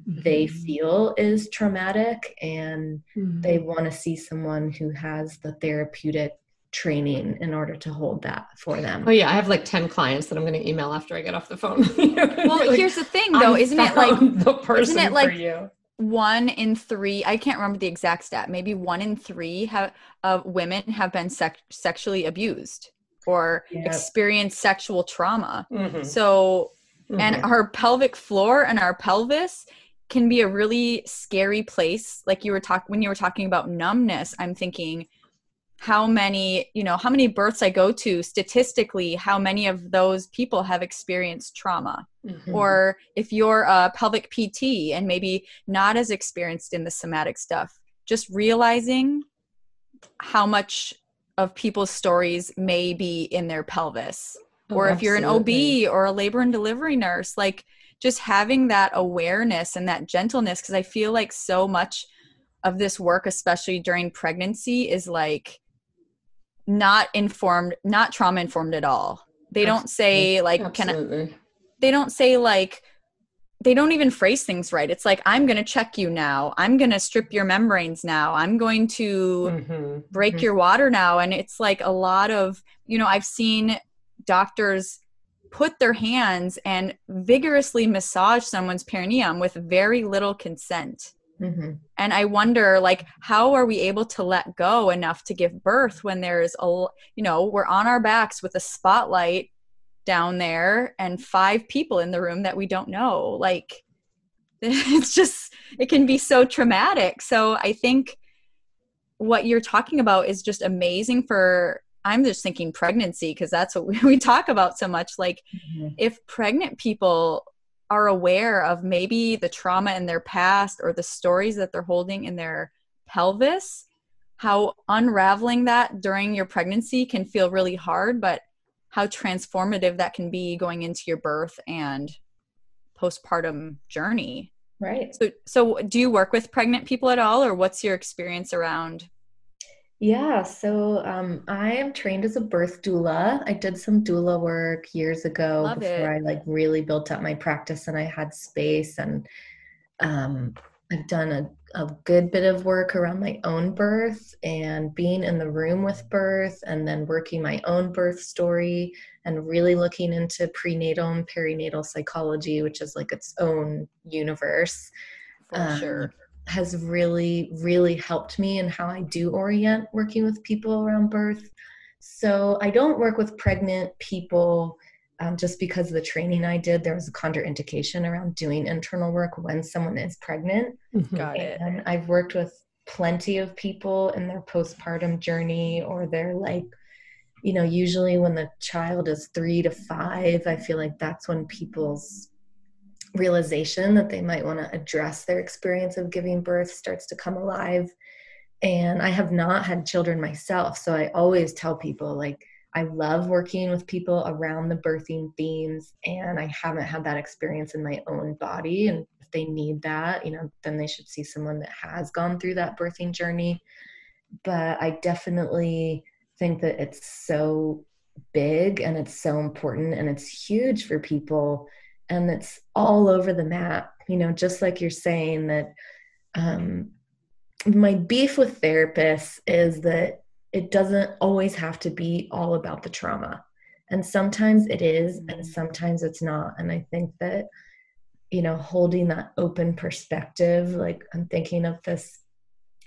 mm-hmm. they feel is traumatic and mm. they want to see someone who has the therapeutic training in order to hold that for them. Oh yeah, I have like 10 clients that I'm going to email after I get off the phone. well, like, here's the thing though, isn't it like the person isn't it like you. One in three, I can't remember the exact stat. Maybe one in three have, of women have been sec- sexually abused or yep. experienced sexual trauma. Mm-hmm. So, mm-hmm. and our pelvic floor and our pelvis can be a really scary place. Like you were talking when you were talking about numbness, I'm thinking how many you know how many births i go to statistically how many of those people have experienced trauma mm-hmm. or if you're a pelvic pt and maybe not as experienced in the somatic stuff just realizing how much of people's stories may be in their pelvis oh, or if you're an ob or a labor and delivery nurse like just having that awareness and that gentleness because i feel like so much of this work especially during pregnancy is like not informed, not trauma informed at all. They don't say like Absolutely. can I, they don't say like they don't even phrase things right. It's like I'm going to check you now. I'm going to strip your membranes now. I'm going to mm-hmm. break mm-hmm. your water now and it's like a lot of, you know, I've seen doctors put their hands and vigorously massage someone's perineum with very little consent. Mm-hmm. And I wonder, like, how are we able to let go enough to give birth when there's a, you know, we're on our backs with a spotlight down there and five people in the room that we don't know? Like, it's just, it can be so traumatic. So I think what you're talking about is just amazing for I'm just thinking pregnancy because that's what we, we, talk about so much. Like, mm-hmm. if pregnant people are aware of maybe the trauma in their past or the stories that they're holding in their pelvis, how unraveling that during your pregnancy can feel really hard, but how transformative that can be going into your birth and postpartum journey. Right. So so do you work with pregnant people at all or what's your experience around yeah, so um, I am trained as a birth doula. I did some doula work years ago Love before it. I like really built up my practice and I had space. And um, I've done a, a good bit of work around my own birth and being in the room with birth, and then working my own birth story and really looking into prenatal and perinatal psychology, which is like its own universe. For um, sure has really, really helped me in how I do orient working with people around birth. So I don't work with pregnant people um, just because of the training I did, there was a contraindication around doing internal work when someone is pregnant. Mm-hmm. Got it. And I've worked with plenty of people in their postpartum journey or their like you know usually when the child is 3 to 5 i feel like that's when people's realization that they might want to address their experience of giving birth starts to come alive and i have not had children myself so i always tell people like i love working with people around the birthing themes and i haven't had that experience in my own body and if they need that you know then they should see someone that has gone through that birthing journey. But i definitely think that it's so big and it's so important and it's huge for people and it's all over the map you know just like you're saying that um, my beef with therapists is that it doesn't always have to be all about the trauma and sometimes it is and mm-hmm. sometimes it's not and i think that you know holding that open perspective like i'm thinking of this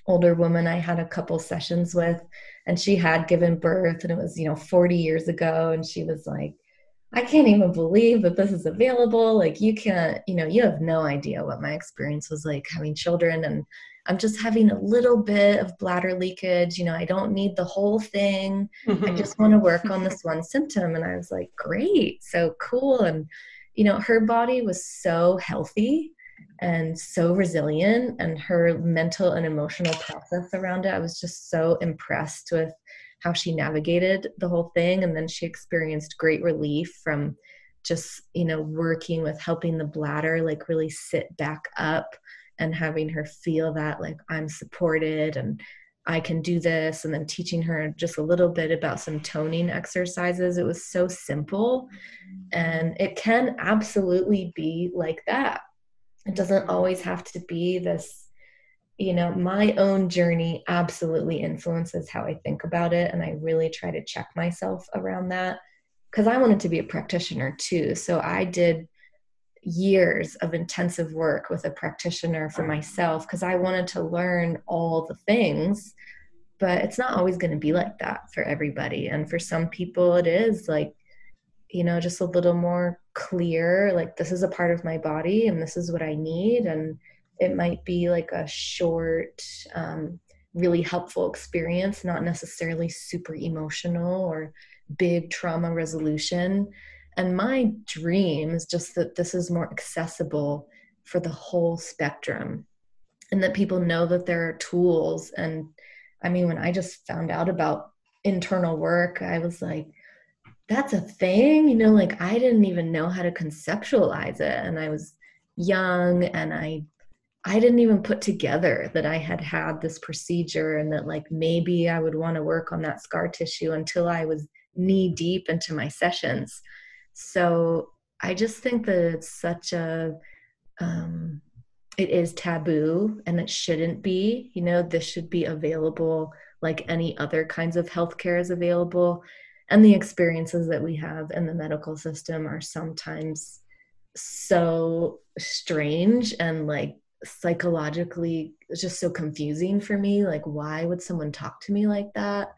older woman i had a couple sessions with and she had given birth and it was you know 40 years ago and she was like I can't even believe that this is available. Like, you can't, you know, you have no idea what my experience was like having children. And I'm just having a little bit of bladder leakage. You know, I don't need the whole thing. Mm-hmm. I just want to work on this one symptom. And I was like, great, so cool. And, you know, her body was so healthy and so resilient, and her mental and emotional process around it. I was just so impressed with how she navigated the whole thing. And then she experienced great relief from just you know working with helping the bladder like really sit back up and having her feel that like i'm supported and i can do this. And then teaching her just a little bit about some toning exercises. It was so simple. And it can absolutely be like that. It doesn't always have to be this you know, my own journey absolutely influences how I think about it. And I really try to check myself around that because I wanted to be a practitioner too. So I did years of intensive work with a practitioner for myself because I wanted to learn all the things. But it's not always going to be like that for everybody. And for some people, it is like, you know, just a little more clear like, this is a part of my body and this is what I need. And it might be like a short um, really helpful experience not necessarily super emotional or big trauma resolution. And my dream is just that this is more accessible for the whole spectrum and that people know that there are tools. And i mean when i just found out about internal work i was like that's a thing you know like i didn't even know how to conceptualize it. And i was young and i I didn't even put together that I had had this procedure and that like maybe I would want to work on that scar tissue until I was knee deep into my sessions. So I just think that it's such a um, it is taboo and it shouldn't be. You know, this should be available like any other kinds of healthcare is available. And the experiences that we have in the medical system are sometimes so strange and like psychologically it's just so confusing for me like why would someone talk to me like that?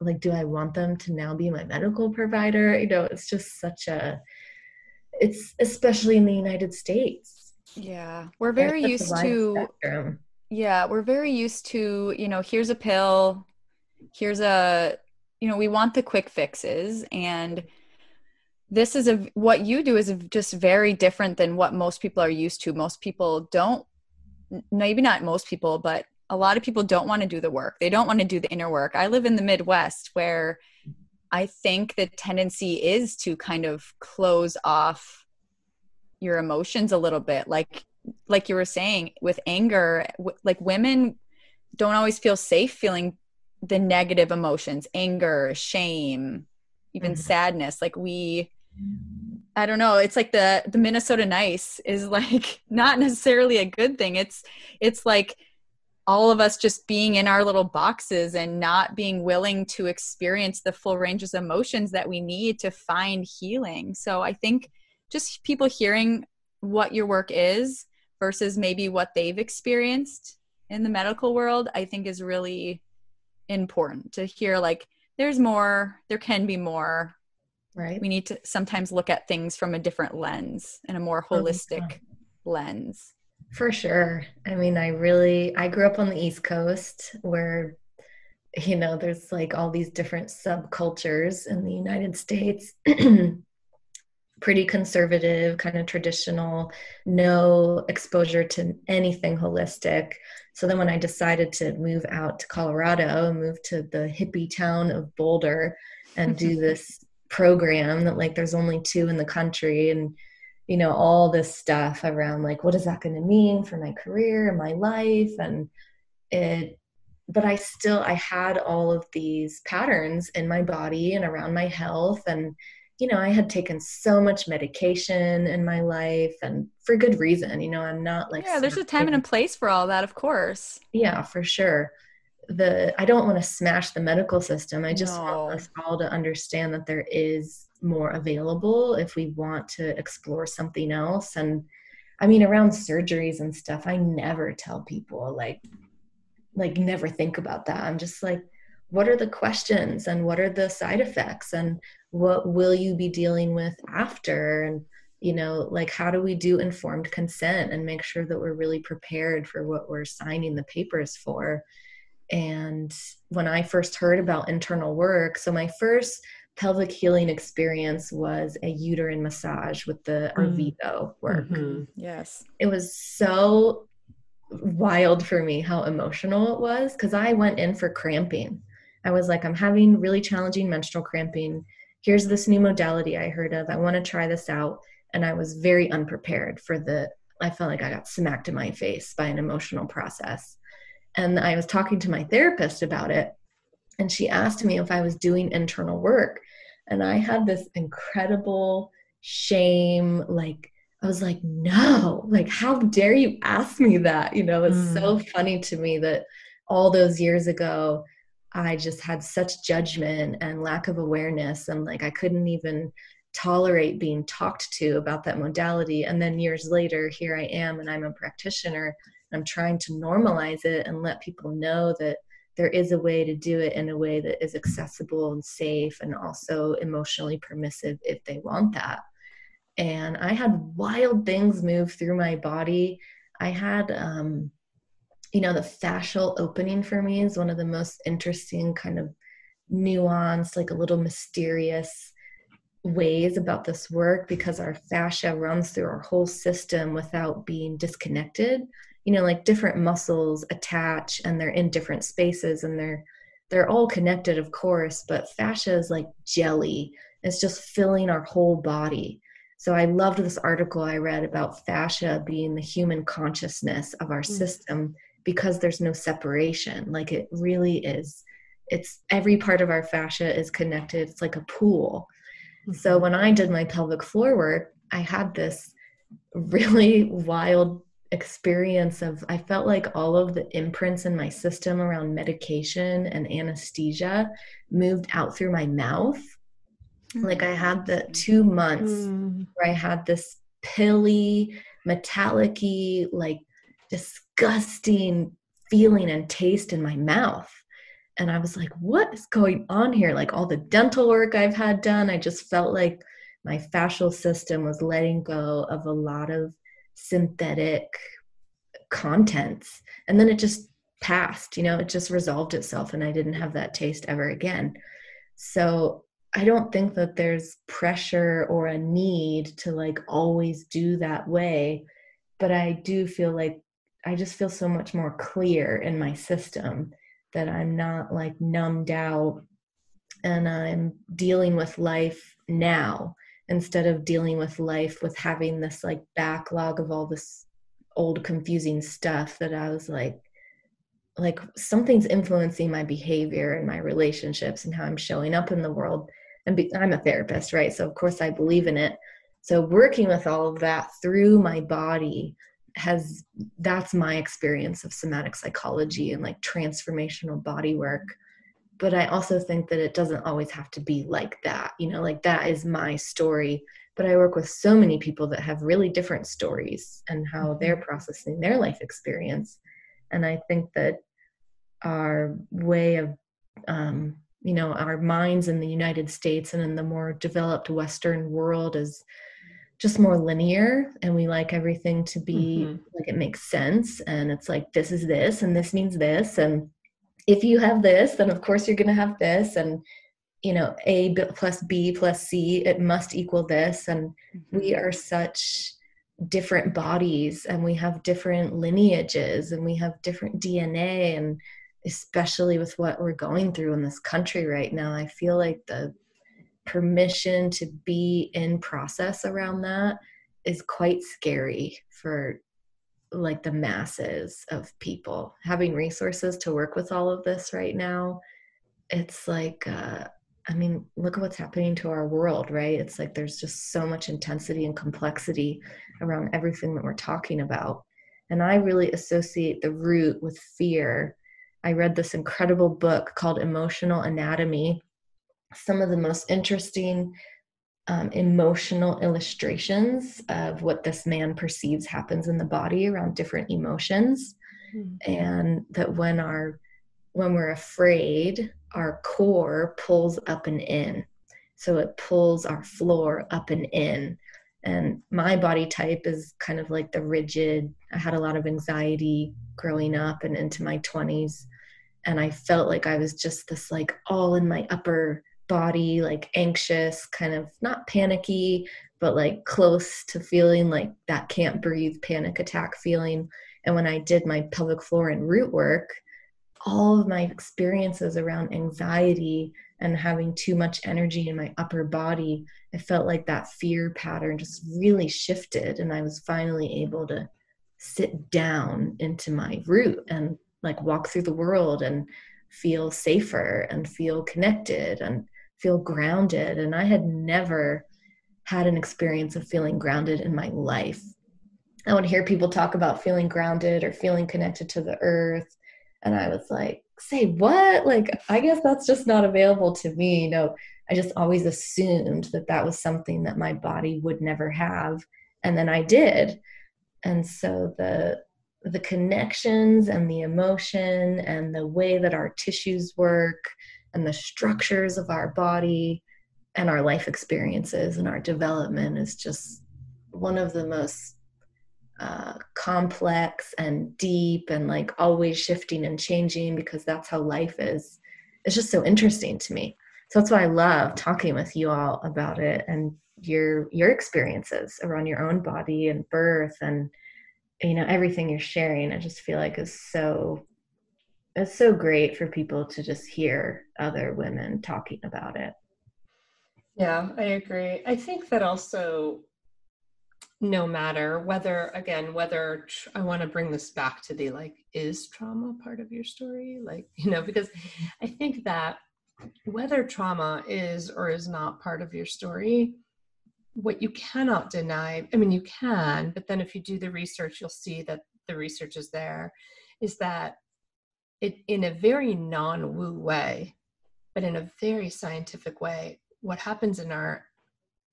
Like do i want them to now be my medical provider? You know it's just such a it's especially in the united states. Yeah we're very used to spectrum. yeah we're very used to you know here's a pill here's a you know we want the quick fixes and this is a what you do is just very different than what most people are used to. Most people don't maybe not most people, but a lot of people don't want to do the work. They don't want to do the inner work. I live in the Midwest where I think the tendency is to kind of close off your emotions a little bit. Like like you were saying with anger, like women don't always feel safe feeling the negative emotions, anger, shame, even mm-hmm. sadness. Like we I don't know. It's like the the Minnesota nice is like not necessarily a good thing. It's it's like all of us just being in our little boxes and not being willing to experience the full ranges of emotions that we need to find healing. So I think just people hearing what your work is versus maybe what they've experienced in the medical world, I think is really important to hear like there's more, there can be more right. We need to sometimes look at things from a different lens and a more holistic oh, lens. For sure. I mean i really i grew up on the east coast where you know there's like all these different subcultures in the united states. Pretty conservative kind of traditional no exposure to anything holistic. So then when i decided to move out to colorado move to the hippie town of boulder and do this program that like there's only two in the country and you know all this stuff around like what is that going to mean for my career and my life? And it but i still i had all of these patterns in my body and around my health. And you know i had taken so much medication in my life and for good reason you know i'm not like yeah there's a time and a place for all that of course. Yeah for sure the i don't want to smash the medical system. I just no. want us all to understand that there is more available if we want to explore something else. And i mean around surgeries and stuff i never tell people like like never think about that. I'm just like what are the questions and what are the side effects and what will you be dealing with after? And you know like how do we do informed consent and make sure that we're really prepared for what we're signing the papers for and when I first heard about internal work, so my first pelvic healing experience was a uterine massage with the mm. Work. Mm-hmm. Yes. It was so wild for me how emotional it was because I went in for cramping. I was like, I'm having really challenging menstrual cramping. Here's this new modality I heard of. I want to try this out. And I was very unprepared for the, I felt like I got smacked in my face by an emotional process. And I was talking to my therapist about it, and she asked me if I was doing internal work. And I had this incredible shame, like, I was like, no, like, how dare you ask me that? You know, it's mm. so funny to me that all those years ago, I just had such judgment and lack of awareness. And like, I couldn't even tolerate being talked to about that modality. And then years later, here I am, and I'm a practitioner I'm trying to normalize it and let people know that there is a way to do it in a way that is accessible and safe and also emotionally permissive if they want that. And I had wild things move through my body. I had, um, you know, the fascial opening for me is one of the most interesting, kind of nuanced, like a little mysterious ways about this work because our fascia runs through our whole system without being disconnected you know like different muscles attach and they're in different spaces and they're they're all connected of course but fascia is like jelly. It's just filling our whole body. So i loved this article i read about fascia being the human consciousness of our mm. system because there's no separation. Like it really is. It's every part of our fascia is connected. It's like a pool. Mm-hmm. so when i did my pelvic floor work i had this really wild experience of I felt like all of the imprints in my system around medication and anesthesia moved out through my mouth. Mm-hmm. Like I had the mm. two months mm-hmm. where I had this pilly, metallic like disgusting feeling and taste in my mouth. And I was like, what is going on here? Like all the dental work I've had done, I just felt like my fascial system was letting go of a lot of synthetic contents. And then it just passed you know it just resolved itself and i didn't have that taste ever again. So i don't think that there's pressure or a need to like always do that way but i do feel like i just feel so much more clear in my system that i'm not like numbed out and i'm dealing with life now instead of dealing with life with having this like backlog of all this old confusing stuff that I was like like something's influencing my behavior and my relationships and how I'm showing up in the world. And be, I'm a therapist right? So of course I believe in it. So working with all of that through my body has that's my experience of somatic psychology and like transformational body work but I also think that it doesn't always have to be like that. You know, like that is my story. But I work with so many people that have really different stories and how mm-hmm. they're processing their life experience. And I think that our way of um, you know our minds in the united states and in the more developed western world is just more linear and we like everything to be mm-hmm. like it makes sense and it's like this is this and this means this and if you have this then of course you're going to have this and you know a plus b plus c it must equal this and mm-hmm. we are such different bodies and we have different lineages and we have different dna and especially with what we're going through in this country right now i feel like the permission to be in process around that is quite scary for like the masses of people. Having resources to work with all of this right now it's like uh, i mean look at what's happening to our world right? It's like there's just so much intensity and complexity around everything that we're talking about. And i really associate the root with fear. I read this incredible book called emotional anatomy. Some of the most interesting um, emotional illustrations of what this man perceives happens in the body around different emotions. Mm-hmm. and that when our when we're afraid our core pulls up and in. So it pulls our floor up and in. And my body type is kind of like the rigid i had a lot of anxiety growing up and into my 20s and i felt like i was just this like all in my upper body like anxious kind of not panicky but like close to feeling like that can't breathe panic attack feeling. And when i did my pelvic floor and root work all of my experiences around anxiety and having too much energy in my upper body i felt like that fear pattern just really shifted and i was finally able to sit down into my root and like walk through the world and feel safer and feel connected and feel grounded. And I had never had an experience of feeling grounded in my life. I would hear people talk about feeling grounded or feeling connected to the earth. And I was like, say what? Like, I guess that's just not available to me. You know, I just always assumed that that was something that my body would never have. And then I did. And so the, the connections and the emotion and the way that our tissues work and the structures of our body and our life experiences and our development is just one of the most uh, complex and deep and like always shifting and changing because that's how life is. It's just so interesting to me. So that's why I love talking with you all about it and your your experiences around your own body and birth and you know everything you're sharing. I just feel like is so it's so great for people to just hear other women talking about it. Yeah, I agree. I think that also no matter whether again whether tr- i want to bring this back to the like is trauma part of your story like you know because i think that whether trauma is or is not part of your story what you cannot deny i mean you can but then if you do the research you'll see that the research is there is that it in a very non-woo way, but in a very scientific way, what happens in our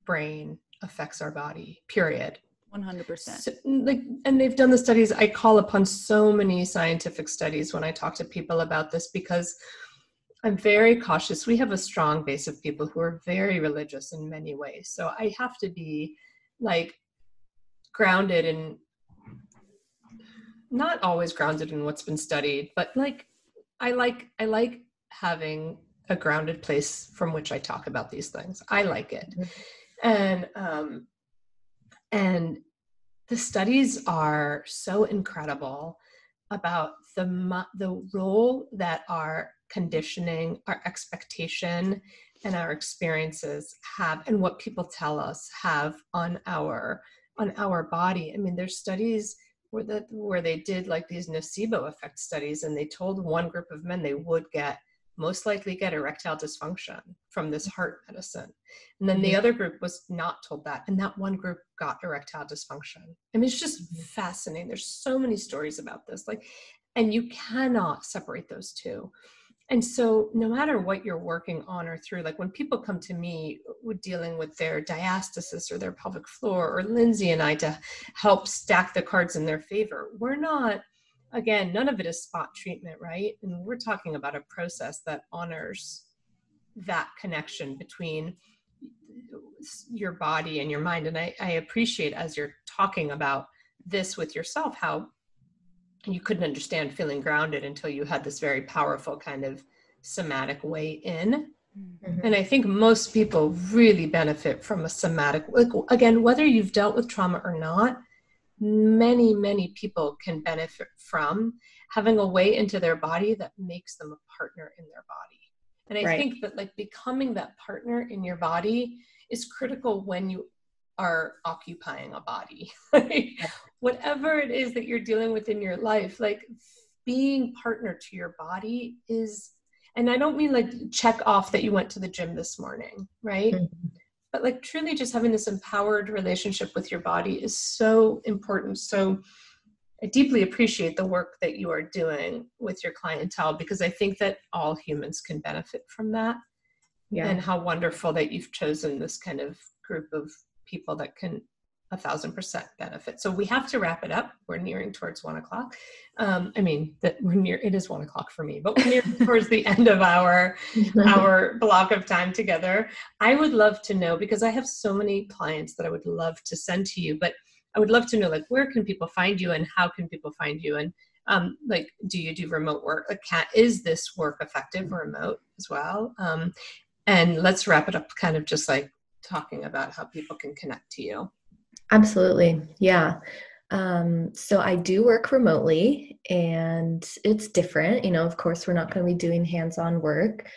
brain affects our body, period. 100%. So, like, and they've done the studies. I call upon so many scientific studies when I talk to people about this because I'm very cautious. We have a strong base of people who are very religious in many ways. So I have to be like grounded in not always grounded in what's been studied, but like I like I like having a grounded place from which I talk about these things. I like it. Mm-hmm. And um and the studies are so incredible about the the role that our conditioning, our expectation and our experiences have and what people tell us have on our on our body. I mean there's studies where that where they did like these nocebo effect studies and they told one group of men they would get most likely get erectile dysfunction from this heart medicine. And then the mm-hmm. other group was not told that and that one group got erectile dysfunction. I mean it's just mm-hmm. fascinating. There's so many stories about this like and you cannot separate those two and so no matter what you're working on or through like when people come to me with dealing with their diastasis or their pelvic floor or lindsay and i to help stack the cards in their favor we're not again none of it is spot treatment right and we're talking about a process that honors that connection between your body and your mind. And I, I appreciate as you're talking about this with yourself, how you couldn't understand feeling grounded until you had this very powerful kind of somatic way in. Mm-hmm. And I think most people really benefit from a somatic, like, again, whether you've dealt with trauma or not, many, many people can benefit from having a way into their body that makes them a partner in their body. And I right. think that like becoming that partner in your body is critical when you are occupying a body. Whatever it is that you're dealing with in your life, like being partner to your body is and I don't mean like check off that you went to the gym this morning, right? Mm-hmm. But like truly just having this empowered relationship with your body is so important. So I deeply appreciate the work that you are doing with your clientele because I think that all humans can benefit from that. Yeah. And how wonderful that you've chosen this kind of group of people that can a thousand percent benefit. So we have to wrap it up. We're nearing towards one o'clock. Um, I mean that we're near. It is one o'clock for me, but we're near towards the end of our our block of time together. I would love to know because I have so many clients that I would love to send to you, but I would love to know like where can people find you and how can people find you and um, like do you do remote work? Like, can, is this work effective remote as well? Um, and let's wrap it up, kind of just like talking about how people can connect to you. Absolutely, yeah. Um, so I do work remotely, and it's different. You know, of course, we're not going to be doing hands-on work,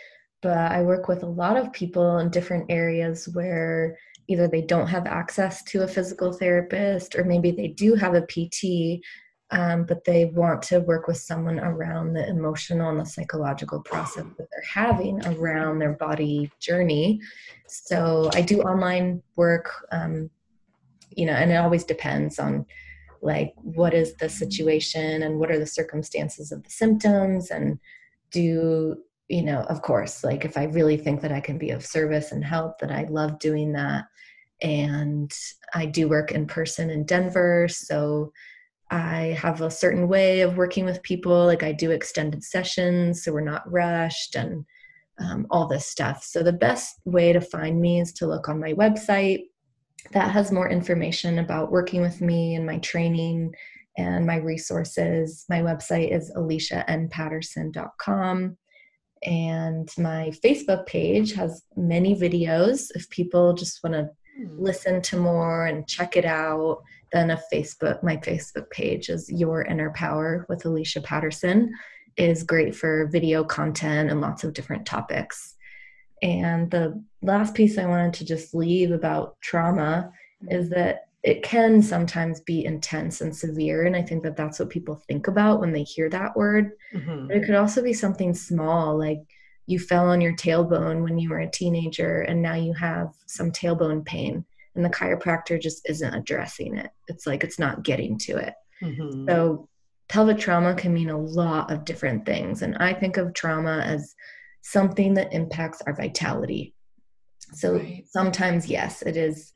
but I work with a lot of people in different areas where either they don't have access to a physical therapist or maybe they do have a PT, um, but they want to work with someone around the emotional and the psychological process that they're having around their body journey. So I do online work, um, you know, and it always depends on like what is the situation and what are the circumstances of the symptoms and do you know of course like if i really think that i can be of service and help that i love doing that and I do work in person in Denver. So I have a certain way of working with people. Like I do extended sessions, so we're not rushed and um, all this stuff. So the best way to find me is to look on my website. That has more information about working with me and my training and my resources. My website is alicianpatterson.com. And my Facebook page has many videos if people just want to Hmm. listen to more and check it out, then a Facebook, my Facebook page is Your Inner Power with Alicia Patterson is great for video content and lots of different topics. And the last piece I wanted to just leave about trauma is that it can sometimes be intense and severe. And I think that that's what people think about when they hear that word. Mm-hmm. But it could also be something small, like you fell on your tailbone when you were a teenager and now you have some tailbone pain and the chiropractor just isn't addressing it it's like it's not getting to it mm-hmm. so pelvic trauma can mean a lot of different things and i think of trauma as something that impacts our vitality so right. sometimes yes it is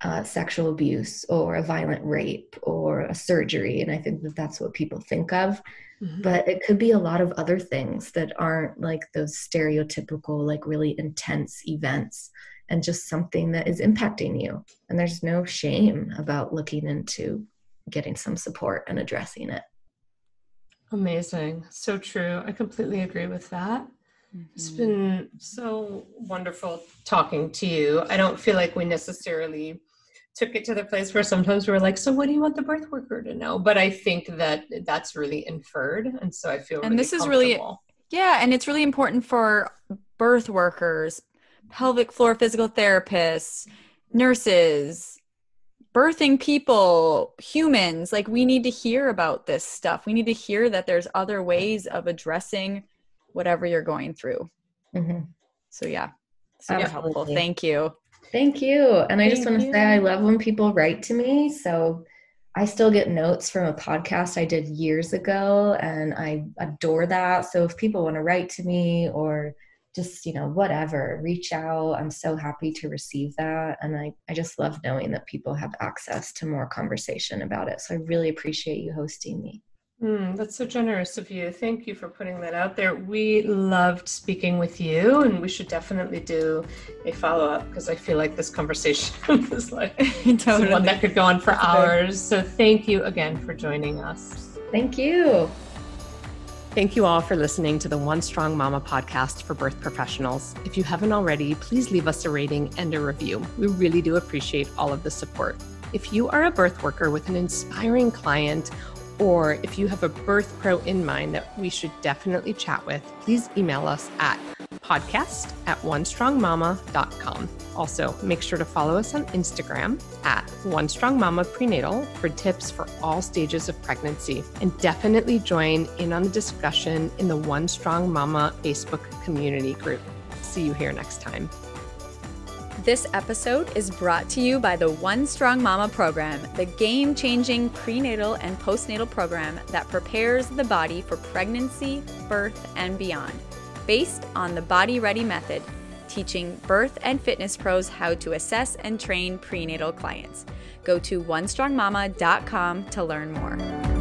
uh, sexual abuse or a violent rape or a surgery and i think that that's what people think of mm-hmm. but it could be a lot of other things that aren't like those stereotypical like really intense events and just something that is impacting you and there's no shame about looking into getting some support and addressing it amazing so true i completely agree with that mm-hmm. it's been so wonderful talking to you i don't feel like we necessarily took it to the place where sometimes we're like, so what do you want the birth worker to know? But I think that that's really inferred. And so I feel And this is really, yeah. And it's really important for birth workers, pelvic floor physical therapists, nurses, birthing people, humans. Like we need to hear about this stuff. We need to hear that there's other ways of addressing whatever you're going through. Mm-hmm. So yeah, super Absolutely. helpful. Thank you. Thank you. And I just want to say I love when people write to me. So I still get notes from a podcast I did years ago and I adore that. So if people want to write to me or just, you know, whatever, reach out. I'm so happy to receive that. And I, I just love knowing that people have access to more conversation about it. So I really appreciate you hosting me. Mm, that's so generous of you. Thank you for putting that out there. We loved speaking with you, and we should definitely do a follow up because I feel like this conversation is like totally. one that could go on for hours. So, thank you again for joining us. Thank you. Thank you all for listening to the One Strong Mama podcast for birth professionals. If you haven't already, please leave us a rating and a review. We really do appreciate all of the support. If you are a birth worker with an inspiring client, or if you have a birth pro in mind that we should definitely chat with, please email us at podcast at onestrongmama.com. Also, make sure to follow us on Instagram at One Strong Mama Prenatal for tips for all stages of pregnancy. And definitely join in on the discussion in the One Strong Mama Facebook community group. See you here next time. This episode is brought to you by the One Strong Mama program, the game changing prenatal and postnatal program that prepares the body for pregnancy, birth, and beyond based on the Body Ready method, teaching birth and fitness pros how to assess and train prenatal clients. Go to onestrongmama.com to learn more.